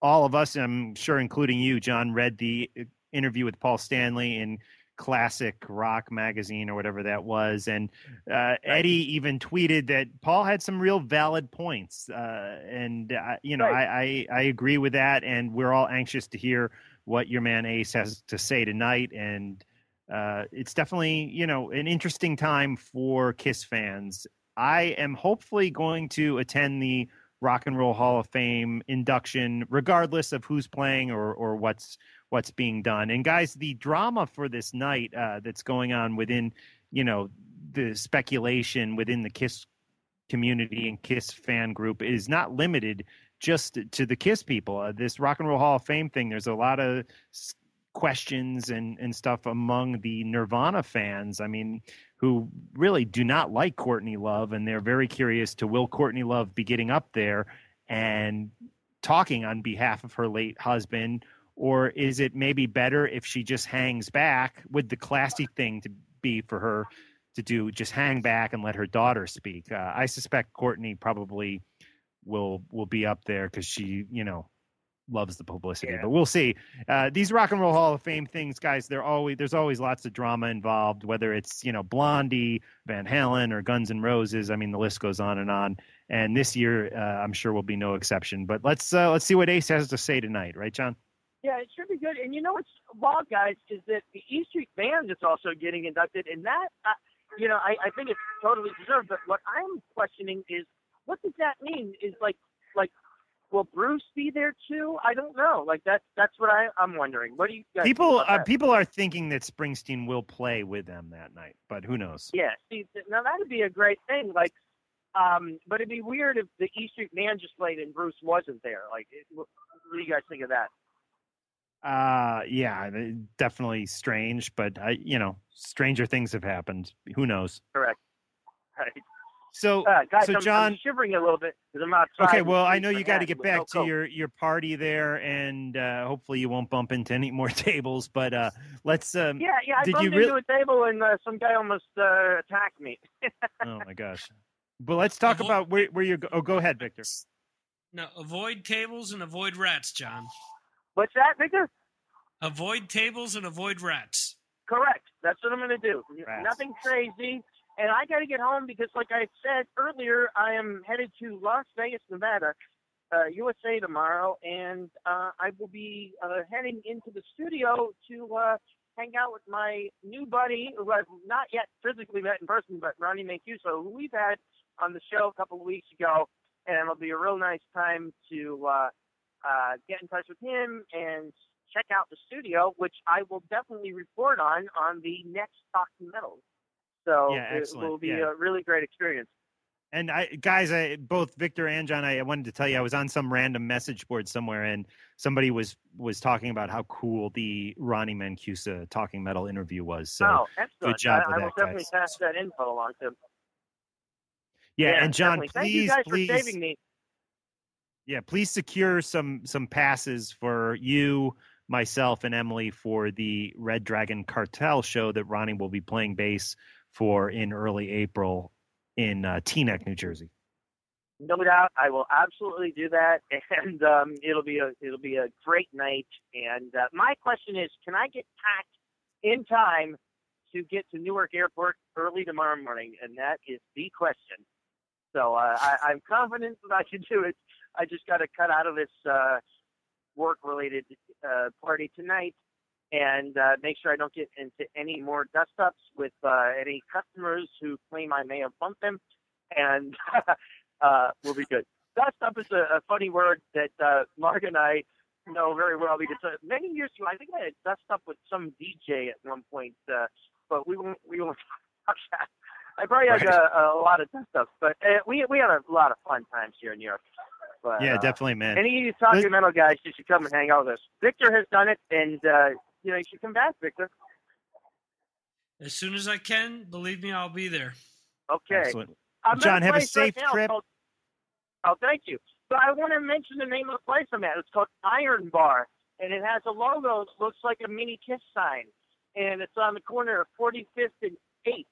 [SPEAKER 6] all of us, I'm sure, including you, John, read the uh, interview with Paul Stanley in Classic Rock Magazine or whatever that was. And uh, Eddie even tweeted that Paul had some real valid points. Uh, and, uh, you know, I, I, I agree with that. And we're all anxious to hear what your man Ace has to say tonight. And uh, it's definitely, you know, an interesting time for Kiss fans. I am hopefully going to attend the Rock and Roll Hall of Fame induction, regardless of who's playing or or what's what's being done. And guys, the drama for this night uh, that's going on within, you know, the speculation within the Kiss community and Kiss fan group is not limited just to the Kiss people. Uh, this Rock and Roll Hall of Fame thing, there's a lot of questions and and stuff among the Nirvana fans. I mean, who really do not like Courtney Love, and they're very curious to will Courtney Love be getting up there and talking on behalf of her late husband, or is it maybe better if she just hangs back with the classy thing to be for her to do, just hang back and let her daughter speak? Uh, I suspect Courtney probably will will be up there because she, you know, loves the publicity.
[SPEAKER 9] Yeah.
[SPEAKER 6] But we'll see. Uh, these Rock and Roll Hall of Fame things, guys, they're always there's always lots of drama involved. Whether it's you know Blondie, Van Halen, or Guns N' Roses. I mean, the list goes on and on. And this year, uh, I'm sure will be no exception. But let's uh, let's see what Ace has to say tonight, right, John?
[SPEAKER 9] Yeah, it should be good. And you know what's wild, guys, is that the E Street Band is also getting inducted, and that, uh, you know, I, I think it's totally deserved. But what I'm questioning is, what does that mean? Is like, like, will Bruce be there too? I don't know. Like that's that's what I, I'm wondering. What do you guys
[SPEAKER 6] People uh, people are thinking that Springsteen will play with them that night, but who knows?
[SPEAKER 9] Yeah, see, now that'd be a great thing. Like, um, but it'd be weird if the E Street Band just played and Bruce wasn't there. Like, it, what do you guys think of that?
[SPEAKER 6] Uh, yeah, definitely strange, but I, you know, stranger things have happened. Who knows?
[SPEAKER 9] Correct. Right.
[SPEAKER 6] So,
[SPEAKER 9] Uh, guys,
[SPEAKER 6] so
[SPEAKER 9] I'm,
[SPEAKER 6] John,
[SPEAKER 9] I'm shivering a little bit because I'm outside.
[SPEAKER 6] Okay, well, I know you got to get back
[SPEAKER 9] no
[SPEAKER 6] to your your party there, and uh, hopefully you won't bump into any more tables. But uh, let's. Um,
[SPEAKER 9] Yeah, yeah. I
[SPEAKER 6] Did
[SPEAKER 9] bumped
[SPEAKER 6] you
[SPEAKER 9] into
[SPEAKER 6] real-
[SPEAKER 9] a table and uh, some guy almost uh, attacked me.
[SPEAKER 6] Oh my gosh. But let's talk
[SPEAKER 5] Avo-
[SPEAKER 6] about where where you go. Oh, go ahead, Victor.
[SPEAKER 5] No, avoid tables and avoid rats, John.
[SPEAKER 9] What's that, Victor?
[SPEAKER 5] Avoid tables and avoid rats.
[SPEAKER 9] Correct. That's what I'm going to do.
[SPEAKER 6] Rats.
[SPEAKER 9] Nothing crazy. And I got to get home because, like I said earlier, I am headed to Las Vegas, Nevada, uh, USA tomorrow, and uh, I will be uh, heading into the studio to uh, hang out with my new buddy, who I've not yet physically met in person, but Ronnie Mancuso, who we've had on the show a couple of weeks ago, and it'll be a real nice time to uh, uh, get in touch with him and check out the studio, which I will definitely report on on the next Talking Metal. So
[SPEAKER 6] Yeah,
[SPEAKER 9] it will be
[SPEAKER 6] Yeah.
[SPEAKER 9] a really great experience.
[SPEAKER 6] And I, guys, I both Victor and John, I, I wanted to tell you, I was on some random message board somewhere, and somebody was was talking about how cool the Ronnie Mancuso Talking Metal interview was. So
[SPEAKER 9] oh, excellent!
[SPEAKER 6] job
[SPEAKER 9] I,
[SPEAKER 6] with
[SPEAKER 9] I will
[SPEAKER 6] that,
[SPEAKER 9] definitely
[SPEAKER 6] guys.
[SPEAKER 9] pass that info along to him.
[SPEAKER 6] yeah, and John,
[SPEAKER 9] definitely.
[SPEAKER 6] please,
[SPEAKER 9] Thank you guys
[SPEAKER 6] please,
[SPEAKER 9] for saving me.
[SPEAKER 6] Yeah, please secure some some passes for you, myself, and Emily for the Red Dragon Cartel show that Ronnie will be playing bass for in early April in uh, Teaneck, New Jersey.
[SPEAKER 9] No doubt, I will absolutely do that, and um, it'll be a it'll be a great night. And uh, my question is, can I get packed in time to get to Newark Airport early tomorrow morning? And that is the question. So uh, I, I'm confident that I can do it. I just got to cut out of this uh, work-related uh, party tonight and uh, make sure I don't get into any more dust-ups with uh, any customers who claim I may have bumped them. And uh, we'll be good. Dust up is a, a funny word that uh, Mark and I know very well because uh, many years ago, I think I had dust up with some DJ at one point, uh, but we won't we won't talk about that. I probably had
[SPEAKER 6] Right.
[SPEAKER 9] uh, a lot of dust ups, but uh, we we had a lot of fun times here in New York. But,
[SPEAKER 6] Yeah,
[SPEAKER 9] uh,
[SPEAKER 6] definitely, man.
[SPEAKER 9] Any of you talking
[SPEAKER 6] Let-
[SPEAKER 9] metal guys, you should come and hang out with us. Victor has done it, and uh, you know you should come back, Victor.
[SPEAKER 5] As soon as I can, believe me, I'll be there.
[SPEAKER 9] Okay.
[SPEAKER 6] Excellent.
[SPEAKER 9] I'm
[SPEAKER 6] John, have a
[SPEAKER 9] place right
[SPEAKER 6] safe trip.
[SPEAKER 9] called- oh, thank you. But I want to mention the name of the place I'm at. It's called Iron Bar, and it has a logo that looks like a mini kiss sign, and it's on the corner of 45th and 8th,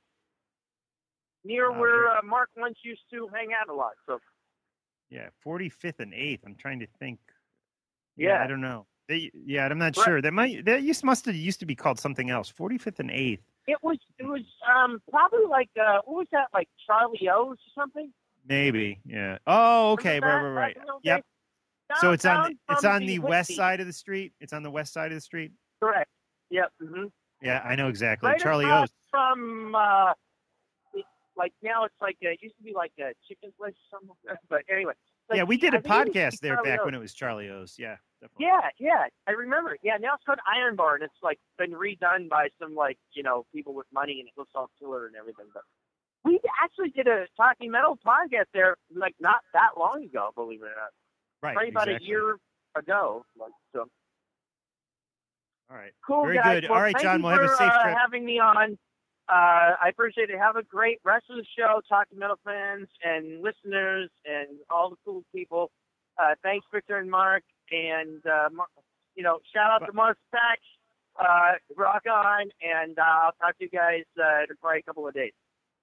[SPEAKER 9] near
[SPEAKER 6] Ah,
[SPEAKER 9] where uh, Mark once used to hang out a lot. So
[SPEAKER 6] Yeah, 45th and 8th. I'm trying to think.
[SPEAKER 9] Yeah.
[SPEAKER 6] I don't know. They, yeah, I'm not
[SPEAKER 9] Right.
[SPEAKER 6] sure. That might that used must have used to be called something else. 45th and 8th.
[SPEAKER 9] it was it was um probably like uh what was that like Charlie O's or something?
[SPEAKER 6] Maybe. Yeah. Oh, okay. Right, right, right. Yep.
[SPEAKER 9] days?
[SPEAKER 6] So it's on it's on the west
[SPEAKER 9] Whitby.
[SPEAKER 6] side of the street. It's on the west side of the street.
[SPEAKER 9] Correct. Yep. Mm-hmm.
[SPEAKER 6] Yeah, I know exactly.
[SPEAKER 9] right
[SPEAKER 6] Charlie O's.
[SPEAKER 9] from uh like now it's like uh, it used to be like a chicken place or something but anyway like,
[SPEAKER 6] yeah, we did
[SPEAKER 9] I
[SPEAKER 6] a
[SPEAKER 9] think it used to
[SPEAKER 6] podcast there
[SPEAKER 9] Charlie
[SPEAKER 6] back
[SPEAKER 9] O's.
[SPEAKER 6] when it was Charlie O's. Yeah, definitely.
[SPEAKER 9] yeah yeah i remember yeah now it's called iron bar and it's like been redone by some like you know people with money and it looks all cooler and everything but we actually did a talking metal podcast there like not that long ago believe it or not
[SPEAKER 6] Right.
[SPEAKER 9] probably about a year ago like so
[SPEAKER 6] All right.
[SPEAKER 9] Cool,
[SPEAKER 6] Very
[SPEAKER 9] guys.
[SPEAKER 6] good.
[SPEAKER 9] Well,
[SPEAKER 6] All right, John, we'll have a
[SPEAKER 9] for,
[SPEAKER 6] safe
[SPEAKER 9] uh, having me on. Uh, I appreciate it. Have a great rest of the show, Talk to metal fans and listeners and all the cool people. Uh, thanks, Victor and Mark. And, uh, you know, shout out to Mark Pack. Uh, rock on. And uh, I'll talk to you guys uh, in probably a couple of days.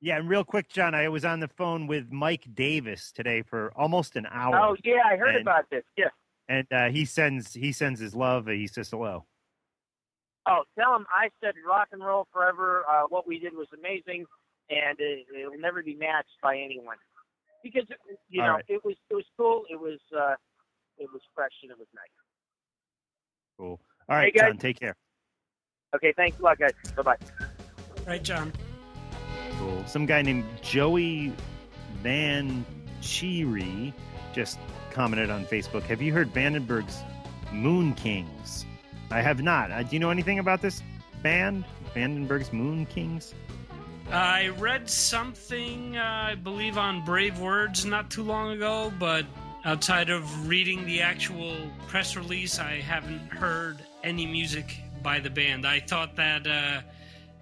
[SPEAKER 6] Yeah, and real quick, John, I was on the phone with Mike Davis today for almost an hour.
[SPEAKER 9] Oh, yeah, I heard
[SPEAKER 6] And-
[SPEAKER 9] about this. Yeah.
[SPEAKER 6] and uh, he sends he sends his love. He says hello.
[SPEAKER 9] Oh, tell him I said rock and roll forever. Uh, what we did was amazing, and it, it will never be matched by anyone. Because you
[SPEAKER 6] All
[SPEAKER 9] know
[SPEAKER 6] right.
[SPEAKER 9] it was it was cool. It was uh, it was fresh and it was nice.
[SPEAKER 6] Cool. All right,
[SPEAKER 9] Hey, guys.
[SPEAKER 6] John, take care.
[SPEAKER 9] Okay, thanks a lot, guys. Bye bye.
[SPEAKER 5] Right, John?
[SPEAKER 6] Cool. Some guy named Joey Van Cheery just commented on Facebook. Have you heard Vandenberg's Moon Kings? I have not. Uh, do you know anything about this band, Vandenberg's Moon Kings?
[SPEAKER 5] I read something, uh, I believe, on Brave Words not too long ago, but outside of reading the actual press release, I haven't heard any music by the band. I thought that uh,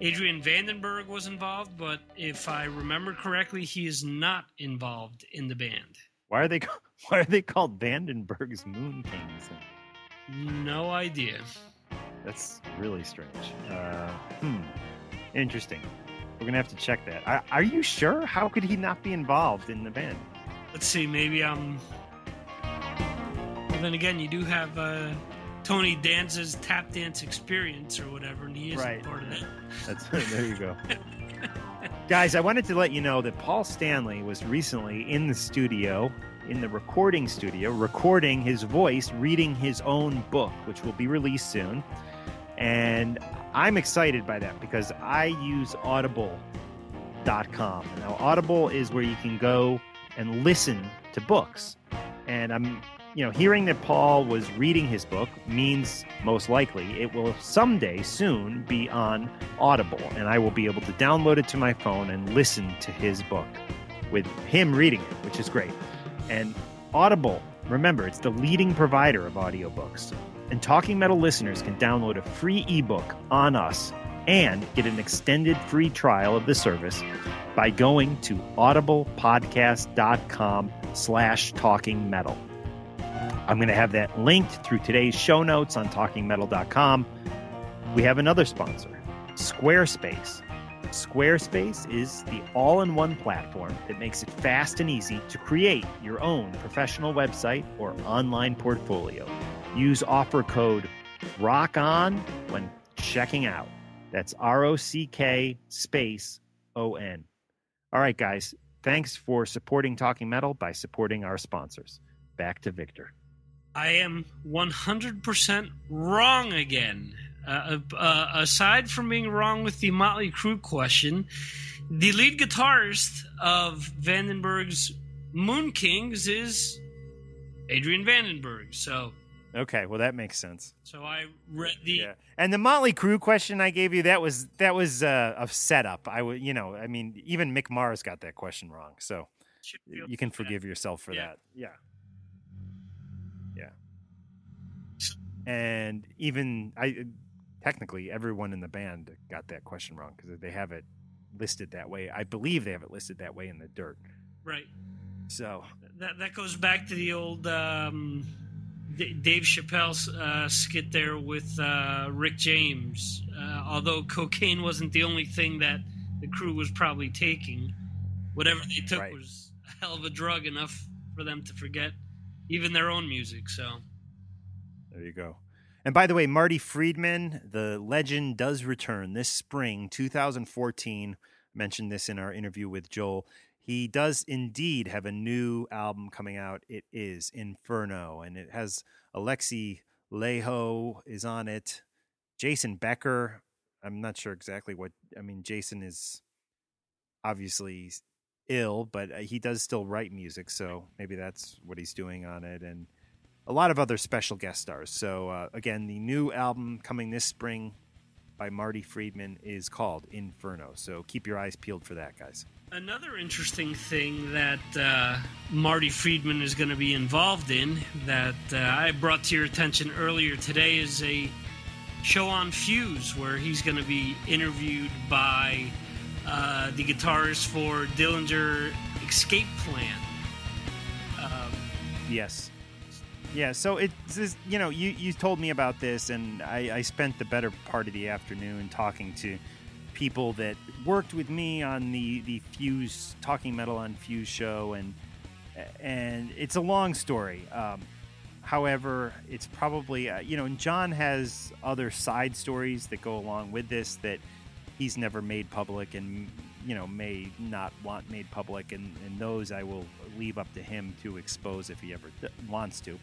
[SPEAKER 5] Adrian Vandenberg was involved, but if I remember correctly, he is not involved in the band.
[SPEAKER 6] Why are they Why are they called Vandenberg's Moon Kings?
[SPEAKER 5] No idea.
[SPEAKER 6] That's really strange. Uh, hmm. Interesting. We're gonna have to check that. Are, are you sure? How could he not be involved in the band?
[SPEAKER 5] Let's see, maybe I'm. Well, then again, you do have uh, Tony Danza's tap dance experience or whatever, and he is
[SPEAKER 6] Right.
[SPEAKER 5] part of that.
[SPEAKER 6] That's there you go. Guys, I wanted to let you know that Paul Stanley was recently in the studio, in the recording studio, recording his voice, reading his own book, which will be released soon. And I'm excited by that because I use Audible.com. Now, Audible is where you can go and listen to books. And I'm, you know, hearing that Paul was reading his book means most likely it will someday soon be on Audible. And I will be able to download it to my phone and listen to his book with him reading it, which is great. And Audible, remember, it's the leading provider of audiobooks. And Talking Metal listeners can download a free ebook on us and get an extended free trial of the service by going to audiblepodcast.com slash talking metal. I'm going to have that linked through today's show notes on talkingmetal.com. We have another sponsor, Squarespace. Squarespace is the all in one platform that makes it fast and easy to create your own professional website or online portfolio. Use offer code ROCK ON when checking out. That's R O C K space O N. All right, guys. Thanks for supporting Talking Metal by supporting our sponsors. Back to Victor.
[SPEAKER 5] I am 100% wrong again. Uh, uh, aside from being wrong with the Motley Crue question, the lead guitarist of Vandenberg's Moon Kings is Adrian Vandenberg. So,
[SPEAKER 6] Okay, well that makes sense.
[SPEAKER 5] so I read the
[SPEAKER 6] Yeah, and the Motley Crue question I gave you that was that was uh, a setup. I would, you know, I mean, even Mick Mars got that question wrong, so you can forgive yourself for
[SPEAKER 5] Yeah.
[SPEAKER 6] that. Yeah, yeah. And even I, technically, everyone in the band got that question wrong because they have it listed that way. I believe they have it listed that way in the dirt.
[SPEAKER 5] right.
[SPEAKER 6] So
[SPEAKER 5] That that goes back to the old um, D- Dave Chappelle's uh, skit there with uh, Rick James. Uh, although cocaine wasn't the only thing that the crew was probably taking, whatever they took
[SPEAKER 6] Right.
[SPEAKER 5] was a hell of a drug enough for them to forget even their own music. So
[SPEAKER 6] There you go. And by the way, Marty Friedman, the legend, does return this spring, 2014. Mentioned this in our interview with Joel. He does indeed have a new album coming out. It is Inferno, and it has Alexi Laiho is on it. Jason Becker. I'm not sure exactly what. I mean, Jason is obviously ill, but uh, he does still write music, so maybe that's what he's doing on it. And a lot of other special guest stars. So uh, again, the new album coming this spring by Marty Friedman is called Inferno. So keep your eyes peeled for that, guys.
[SPEAKER 5] Another interesting thing that uh, Marty Friedman is going to be involved in that uh, I brought to your attention earlier today is a show on Fuse where he's going to be interviewed by uh, the guitarist for Dillinger Escape Plan. Um,
[SPEAKER 6] Yes. Yeah, so it's just, you know, you, you told me about this, and I, I spent the better part of the afternoon talking to people that worked with me on the, the Fuse, Talking Metal on Fuse show, and and it's a long story. Um, however, it's probably, uh, you know, and John has other side stories that go along with this that he's never made public and, you know, may not want made public, and, and those I will leave up to him to expose if he ever d- wants to.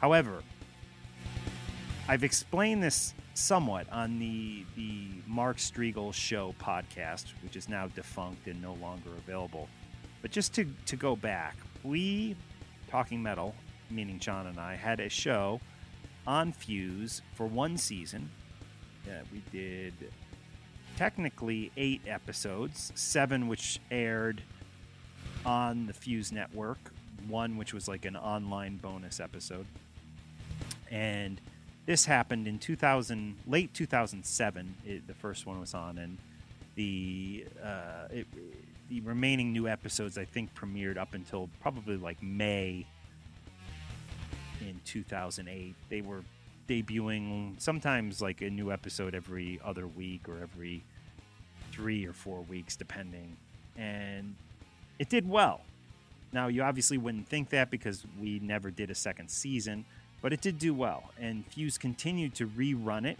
[SPEAKER 6] However, I've explained this somewhat on the the Mark Strigl show podcast, which is now defunct and no longer available. But just to to go back, we talking metal, meaning John and I, had a show on Fuse for one season. Yeah, we did technically eight episodes, seven which aired on the Fuse network, one which was like an online bonus episode. And this happened in 2000, late 2007. It, the first one was on, and the uh, it, the remaining new episodes I think premiered up until probably like May in 2008. They were debuting sometimes like a new episode every other week or every three or four weeks, depending. And it did well. Now, you obviously wouldn't think that because we never did a second season, but it did do well. And Fuse continued to rerun it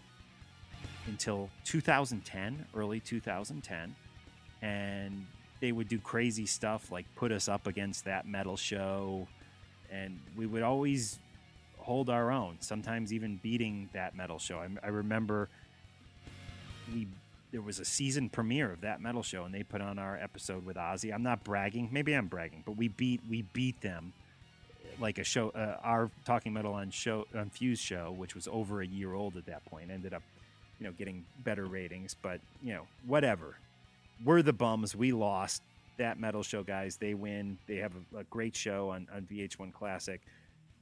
[SPEAKER 6] until 2010, early 2010. And they would do crazy stuff like put us up against that metal show. And we would always hold our own, sometimes even beating that metal show. I, I remember we there was a season premiere of that metal show, and they put on our episode with Ozzy. I'm not bragging, maybe I'm bragging, but we beat we beat them like a show. Uh, our Talking Metal on show on Fuse show, which was over a year old at that point, ended up you know getting better ratings. But you know whatever, we're the bums. We lost that metal show, guys. They win. They have a, a great show on on VH1 Classic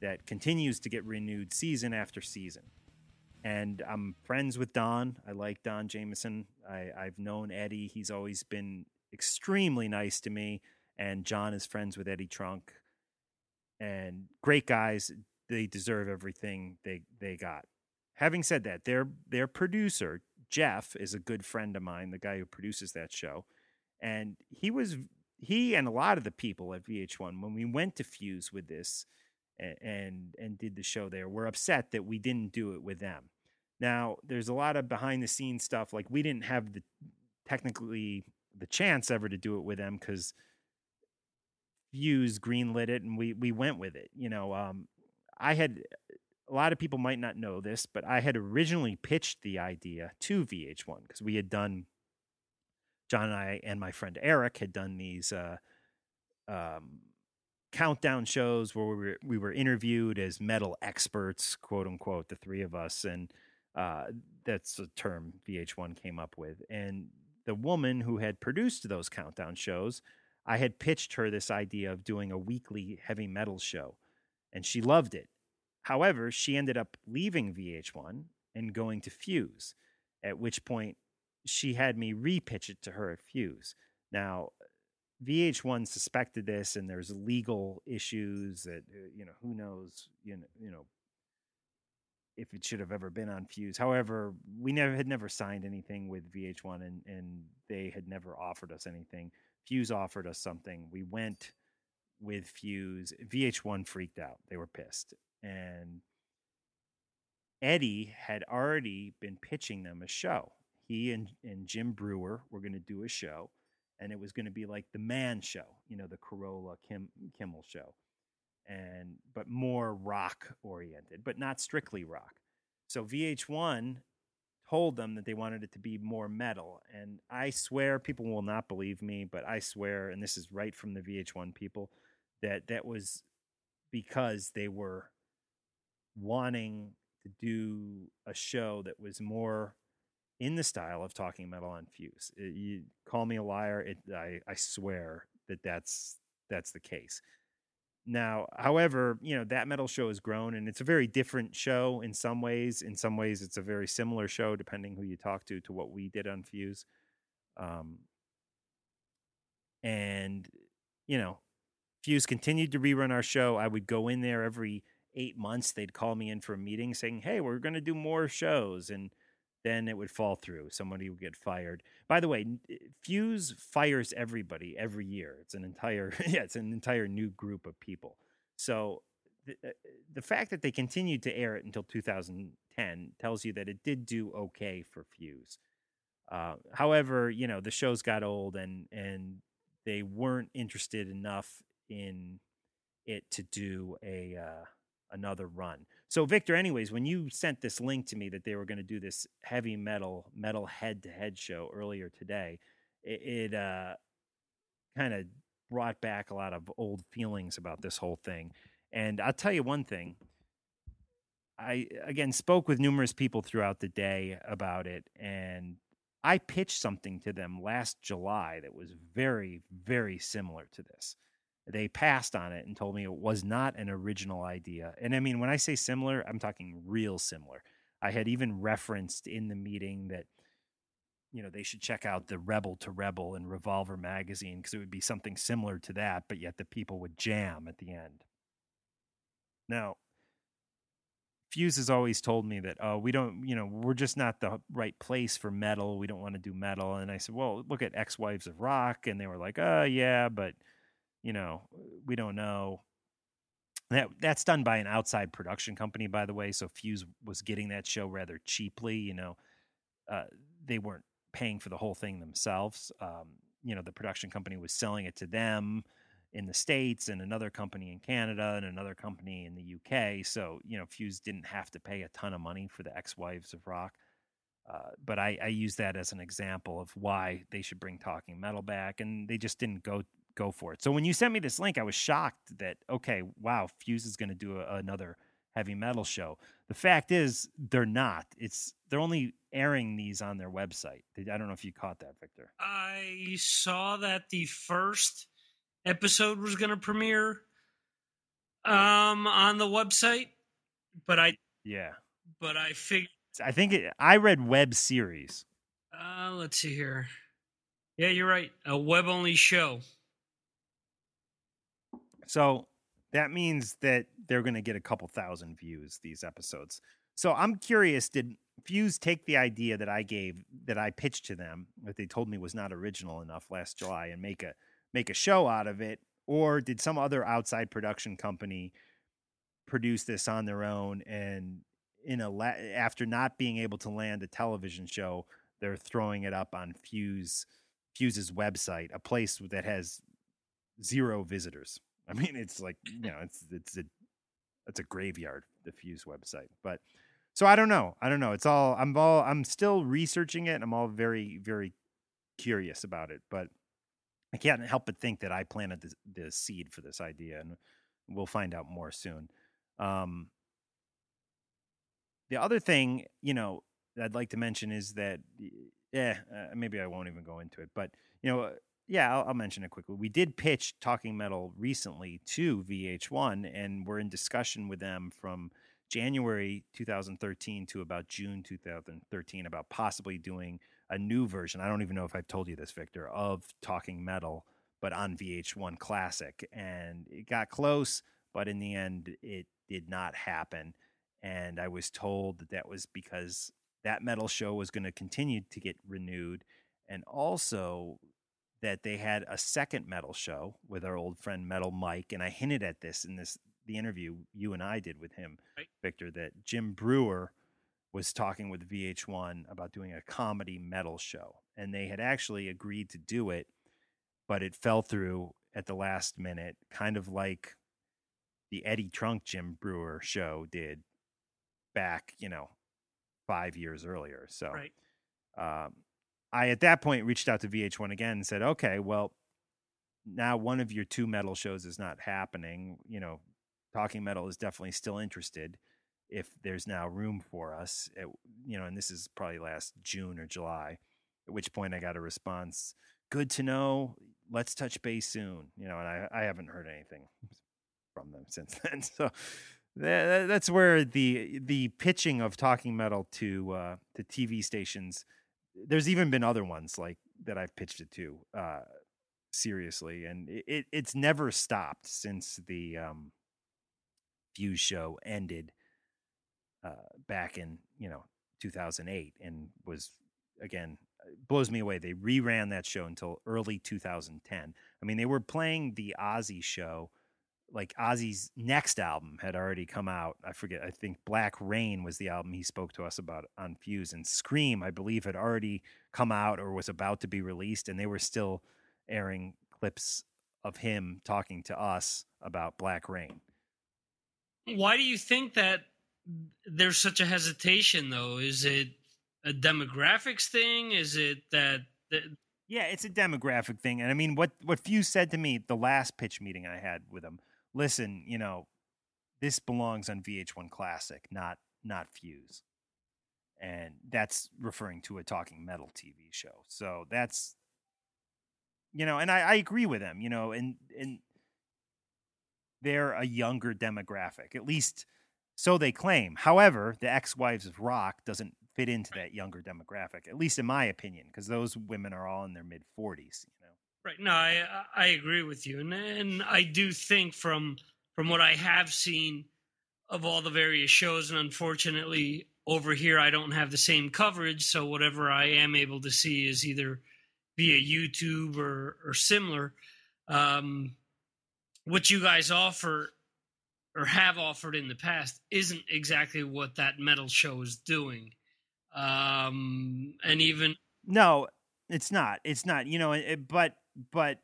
[SPEAKER 6] that continues to get renewed season after season and I'm friends with Don. I like Don Jamieson. I, I've known Eddie. He's always been extremely nice to me. And John is friends with Eddie Trunk. And great guys. They deserve everything they they got. Having said that, their their producer Jeff is a good friend of mine, the guy who produces that show, and he was he and a lot of the people at VH1 when we went to Fuse with this and and did the show there were upset that we didn't do it with them. Now, there's a lot of behind the scenes stuff like we didn't have the technically the chance ever to do it with them cuz Fuse greenlit it and we we went with it. You know, um I had a lot of people might not know this, but I had originally pitched the idea to VH1 because we had done John and I and my friend Eric had done these uh um countdown shows where we were we were interviewed as metal experts, quote unquote, the three of us, and uh, that's a term VH1 came up with. And the woman who had produced those countdown shows, I had pitched her this idea of doing a weekly heavy metal show, and she loved it. However, she ended up leaving VH1 and going to Fuse, at which point she had me repitch it to her at Fuse. Now, VH1 suspected this, and there's legal issues that uh, you know who knows you know you know if it should have ever been on Fuse. However, we never had never signed anything with VH1, and and they had never offered us anything. Fuse offered us something. We went with Fuse. VH1 freaked out. They were pissed, and Eddie had already been pitching them a show. He and and Jim Breuer were going to do a show and it was going to be like the Man Show, you know, the Carolla Kim, Kimmel Show, and but more rock oriented, but not strictly rock. So VH1 told them that they wanted it to be more metal, and I swear people will not believe me, but I swear, and this is right from the VH1 people, that that was because they were wanting to do a show that was more in the style of talking metal on Fuse. It, you call me a liar. It, I, I swear that that's that's the case. Now, however, you know that metal show has grown, and it's a very different show in some ways. In some ways, it's a very similar show, depending who you talk to, to what we did on Fuse. Um, and you know, Fuse continued to rerun our show. I would go in there every eight months. They'd call me in for a meeting, saying, "Hey, we're going to do more shows," and then it would fall through. Somebody would get fired. By the way, eh, Fuse fires everybody every year. It's an entire yeah, it's an entire new group of people. So the, eh, the fact that they continued to air it until 2010 tells you that it did do okay for Fuse. Uh, however, you know the shows got old and and they weren't interested enough in it to do a uh, another run. So Victor, anyways, when you sent this link to me that they were going to do this heavy metal metal head to head show earlier today, it, it uh, kind of brought back a lot of old feelings about this whole thing. And I'll tell you one thing. I again spoke with numerous people throughout the day about it, and I pitched something to them last July that was very, very similar to this they passed on it and told me it was not an original idea. And I mean, when I say similar, I'm talking real similar. I had even referenced in the meeting that you know they should check out the Rebel to Rebel and Revolver magazine because it would be something similar to that, but yet the people would jam at the end. Now, Fuse has always told me that oh we don't you know we're just not the right place for metal. We don't want to do metal. And I said, well, look at Ex Wives of Rock, and they were like, oh yeah, but you know, we don't know. That that's done by an outside production company, by the way. So Fuse was getting that show rather cheaply. You know, uh, they weren't paying for the whole thing themselves. Um, you know, the production company was selling it to them in the states, and another company in Canada, and another company in the UK. So you know, Fuse didn't have to pay a ton of money for the Ex Wives of Rock. Uh, but I, I use that as an example of why they should bring talking metal back, and they just didn't go go for it. So when you sent me this link, I was shocked that okay, wow, Fuse is going to do a, another heavy metal show. The fact is, they're not. It's they're only airing these on their website. I don't know if you caught that, Victor.
[SPEAKER 5] I saw that the first episode was going to premiere um, on the website, but I
[SPEAKER 6] Yeah,
[SPEAKER 5] but I figured.
[SPEAKER 6] I think it, I read web series.
[SPEAKER 5] Uh, let's see here. Yeah, you're right. A web only show.
[SPEAKER 6] So that means that they're going to get a couple thousand views these episodes. So I'm curious did Fuse take the idea that I gave that I pitched to them that they told me was not original enough last July and make a make a show out of it or did some other outside production company produce this on their own and in a la- after not being able to land a television show they're throwing it up on Fuse Fuse's website a place that has zero visitors I mean, it's like you know, it's it's a it's a graveyard, the Fuse website. But so I don't know. I don't know. It's all I'm all I'm still researching it. I'm all very very curious about it. But I can't help but think that I planted the, the seed for this idea, and we'll find out more soon. Um, the other thing, you know, I'd like to mention is that, yeah, uh, maybe I won't even go into it, but you know, yeah, I'll, I'll, mention it quickly. We did pitch Talking Metal recently to VH1, and we're in discussion with them from January 2013 to about June 2013 about possibly doing a new version. I don't even know if I've told you this, Victor, of Talking Metal, but on VH1 Classic. And it got close, but in the end, it did not happen. And I was told that that was because that metal show was going to continue to get renewed. And also, that they had a second metal show with our old friend Metal Mike, and I hinted at this in this the interview you and I did with him,
[SPEAKER 5] right.
[SPEAKER 6] Victor, that Jim Breuer was talking with VH1 about doing a comedy metal show, and they had actually agreed to do it, but it fell through at the last minute, kind of like the Eddie Trunk Jim Breuer show did back, you know, five years earlier. So,
[SPEAKER 5] right.
[SPEAKER 6] um, I at that point reached out to VH1 again and said, okay, well, now one of your two metal shows is not happening. You know, Talking Metal is definitely still interested if there's now room for us. At, you know, and this is probably last June or July, at which point I got a response. Good to know. Let's touch base soon. You know, and I, I haven't heard anything from them since then. So that, that's where the the pitching of Talking Metal to uh, to TV stations there's even been other ones like that I've pitched it to uh, seriously, and it, it's never stopped since the um, Fuse show ended uh, back in you know 2008, and was again blows me away. They reran that show until early 2010. I mean, they were playing the Ozzy show like Ozzy's next album had already come out. I forget. I think Black Rain was the album he spoke to us about on Fuse, and Scream, I believe, had already come out or was about to be released, and they were still airing clips of him talking to us about Black Rain.
[SPEAKER 5] Why do you think that there's such a hesitation, though? Is it a demographics thing? Is it that? that
[SPEAKER 6] yeah, it's a demographic thing, and I mean, what what Fuse said to me the last pitch meeting I had with him listen, you know, this belongs on VH1 Classic, not not Fuse. And that's referring to a talking metal TV show. So that's you know, and I, I agree with them, you know, and and they're a younger demographic, at least so they claim. However, the ex-wives of rock doesn't fit into that younger demographic, at least in my opinion, because those women are all in their mid 40s, you know.
[SPEAKER 5] Right. No, I I agree with you, and and I do think from from what I have seen of all the various shows, and unfortunately over here I don't have the same coverage, so whatever I am able to see is either via YouTube or or similar. Um, what you guys offer or have offered in the past isn't exactly what that metal show is doing, um, and even
[SPEAKER 6] no, it's not. It's not. You know, it, but but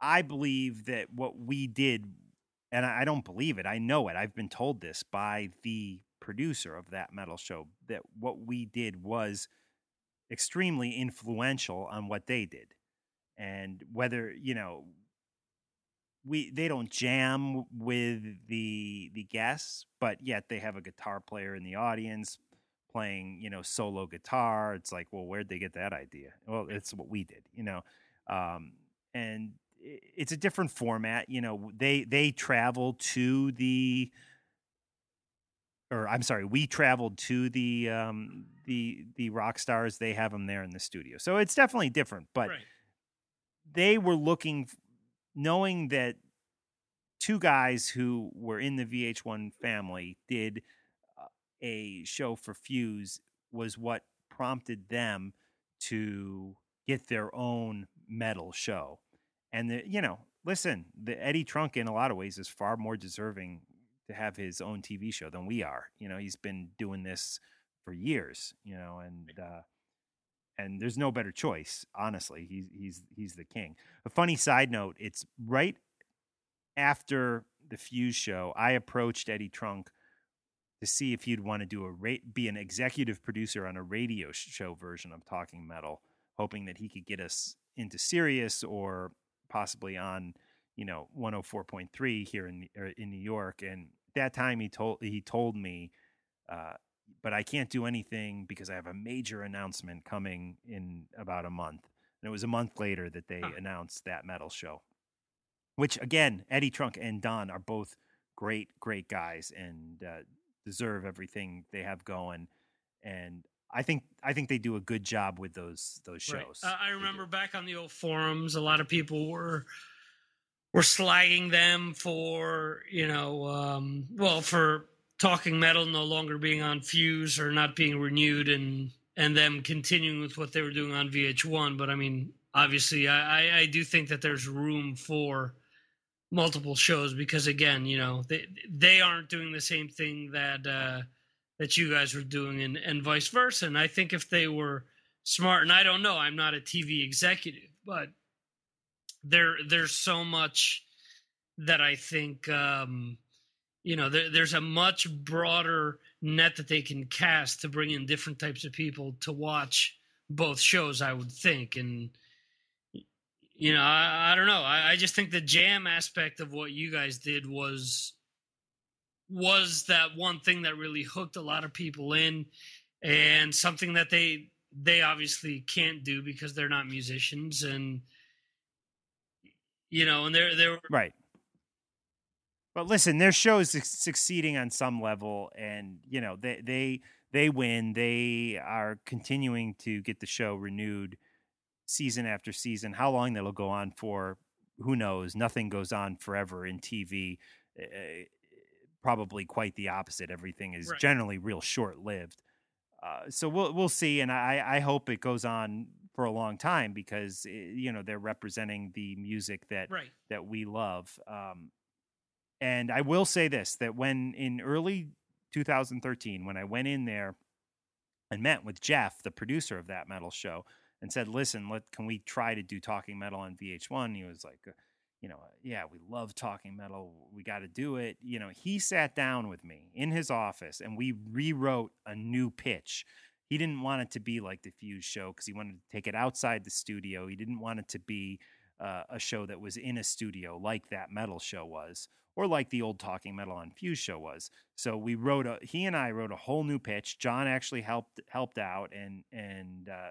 [SPEAKER 6] I believe that what we did, and I don't believe it, I know it. I've been told this by the producer of that metal show. That what we did was extremely influential on what they did, and whether you know we they don't jam with the the guests, but yet they have a guitar player in the audience playing you know solo guitar. It's like, well, where'd they get that idea? Well, it's what we did, you know, um, and it's a different format. You know, they they travel to the or I'm sorry, we traveled to the um, the the rock stars. They have them there in the studio, so it's definitely different. But
[SPEAKER 5] right.
[SPEAKER 6] they were looking, knowing that two guys who were in the VH1 family did a show for Fuse was what prompted them to get their own metal show. And the, you know, listen, the Eddie Trunk in a lot of ways is far more deserving to have his own TV show than we are. You know, he's been doing this for years, you know, and uh and there's no better choice, honestly. He's he's he's the king. A funny side note, it's right after the Fuse show, I approached Eddie Trunk to see if you'd want to do a ra- be an executive producer on a radio show version of Talking Metal, hoping that he could get us into Sirius or possibly on, you know, 104.3 here in in New York. And that time he told he told me, uh, but I can't do anything because I have a major announcement coming in about a month. And it was a month later that they
[SPEAKER 5] Huh.
[SPEAKER 6] announced that metal show, which again, Eddie Trunk and Don are both great, great guys and uh, deserve everything they have going. And I think I think they do a good job with those those
[SPEAKER 5] Right.
[SPEAKER 6] shows.
[SPEAKER 5] Uh, I remember back on the old forums, a lot of people were were slagging them for you know, um, well, for talking metal no longer being on Fuse or not being renewed, and and them continuing with what they were doing on VH1. But I mean, obviously, I I, I do think that there's room for multiple shows because again, you know, they they aren't doing the same thing that uh, that you guys were doing, and and vice versa. And I think if they were smart, and I don't know, I'm not a TV executive, but there there's so much that I think um, you know there, there's a much broader net that they can cast to bring in different types of people to watch both shows. I would think, and you know, I, I don't know. I, I just think the jam aspect of what you guys did was was that one thing that really hooked a lot of people in, and something that they they obviously can't do because they're not musicians, and you know, and they're they're
[SPEAKER 6] Right. But listen, their show is succeeding on some level, and you know they they they win. They are continuing to get the show renewed season after season. How long that'll go on for, who knows? Nothing goes on forever in TV. Uh, probably quite the opposite. Everything is
[SPEAKER 5] Right.
[SPEAKER 6] generally real short lived. Uh, so we'll we'll see, and I I hope it goes on for a long time because eh, you know they're representing the music that
[SPEAKER 5] right.
[SPEAKER 6] that we love. Um, and I will say this: that when in early 2013, when I went in there and met with Jeff, the producer of that metal show, and said, "Listen, let can we try to do talking metal on VH1?" He was like, uh, "You know, yeah, we love talking metal. We got to do it." You know, he sat down with me in his office and we rewrote a new pitch. He didn't want it to be like the Fuse show because he wanted to take it outside the studio. He didn't want it to be uh, a show that was in a studio like that metal show was, or like the old Talking Metal on Fuse show was. So we wrote a he and I wrote a whole new pitch. John actually helped helped out and and uh,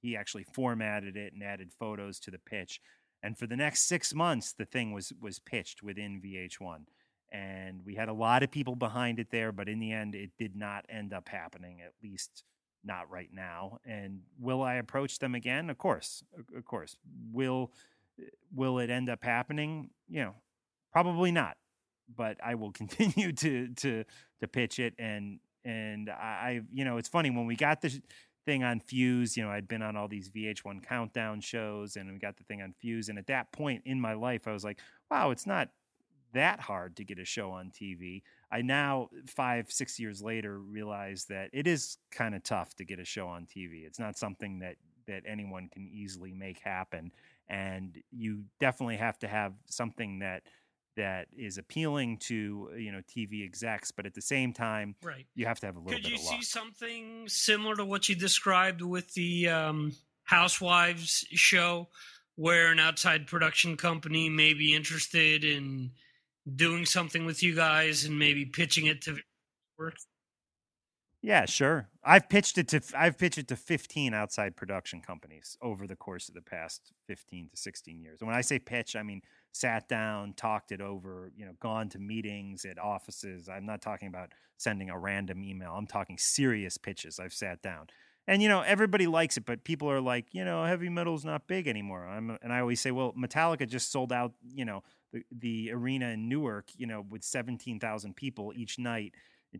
[SPEAKER 6] he actually formatted it and added photos to the pitch. And for the next six months, the thing was was pitched within VH1, and we had a lot of people behind it there. But in the end, it did not end up happening. At least not right now. And will I approach them again? Of course, of- course. Will will it end up happening? You know, probably not. But I will continue to to to pitch it and and I, you know it's funny when we got this thing on Fuse, you know, I'd been on all these VH1 countdown shows and we got the thing on Fuse and at that point in my life I was like, wow, it's not that hard to get a show on TV. I now 5 6 years later realize that it is kind of tough to get a show on TV. It's not something that that anyone can easily make happen and you definitely have to have something that that is appealing to you know TV execs, but at the same time,
[SPEAKER 5] Right.
[SPEAKER 6] you have to have a little
[SPEAKER 5] Could
[SPEAKER 6] bit
[SPEAKER 5] you
[SPEAKER 6] of
[SPEAKER 5] see something similar to what you described with the um, Housewives show, where an outside production company may be interested in doing something with you guys and maybe pitching it to work?
[SPEAKER 6] Yeah, sure. I've pitched it to I've pitched it to 15 outside production companies over the course of the past 15 to 16 years. And when I say pitch, I mean sat down, talked it over, you know, gone to meetings at offices. I'm not talking about sending a random email. I'm talking serious pitches. I've sat down. And you know, everybody likes it, but people are like, you know, heavy metal's not big anymore. I'm and I always say, well, Metallica just sold out, you know, the, the arena in Newark, you know, with 17,000 people each night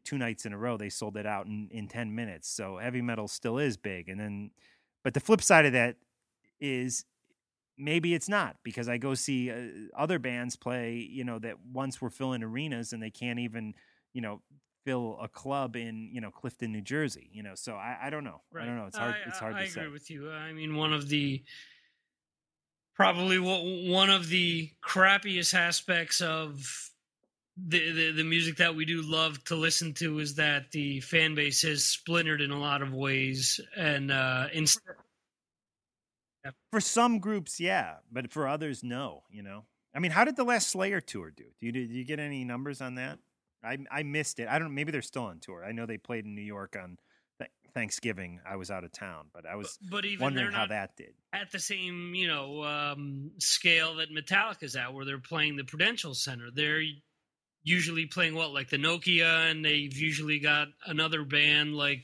[SPEAKER 6] two nights in a row they sold it out in, in 10 minutes so heavy metal still is big and then but the flip side of that is maybe it's not because i go see uh, other bands play you know that once were filling arenas and they can't even you know fill a club in you know clifton new jersey you know so i, I don't know i don't know it's hard
[SPEAKER 5] I,
[SPEAKER 6] it's hard
[SPEAKER 5] I,
[SPEAKER 6] to say.
[SPEAKER 5] I agree with you. I mean, one of the probably one of the crappiest aspects of the, the the music that we do love to listen to is that the fan base is splintered in a lot of ways, and uh, instead
[SPEAKER 6] for some groups yeah but for others no you know? I mean how did the last slayer tour do? Do you, did you get any numbers on that? I i missed it. I don't maybe they're still on tour. I know they played in new york on th- thanksgiving. I was out of town but i was
[SPEAKER 5] but even
[SPEAKER 6] wondering how that did.
[SPEAKER 5] at the same you know um, scale that Metallica's at, where they're playing the Prudential Center. They're usually playing what like the Nokia, and they've usually got another band like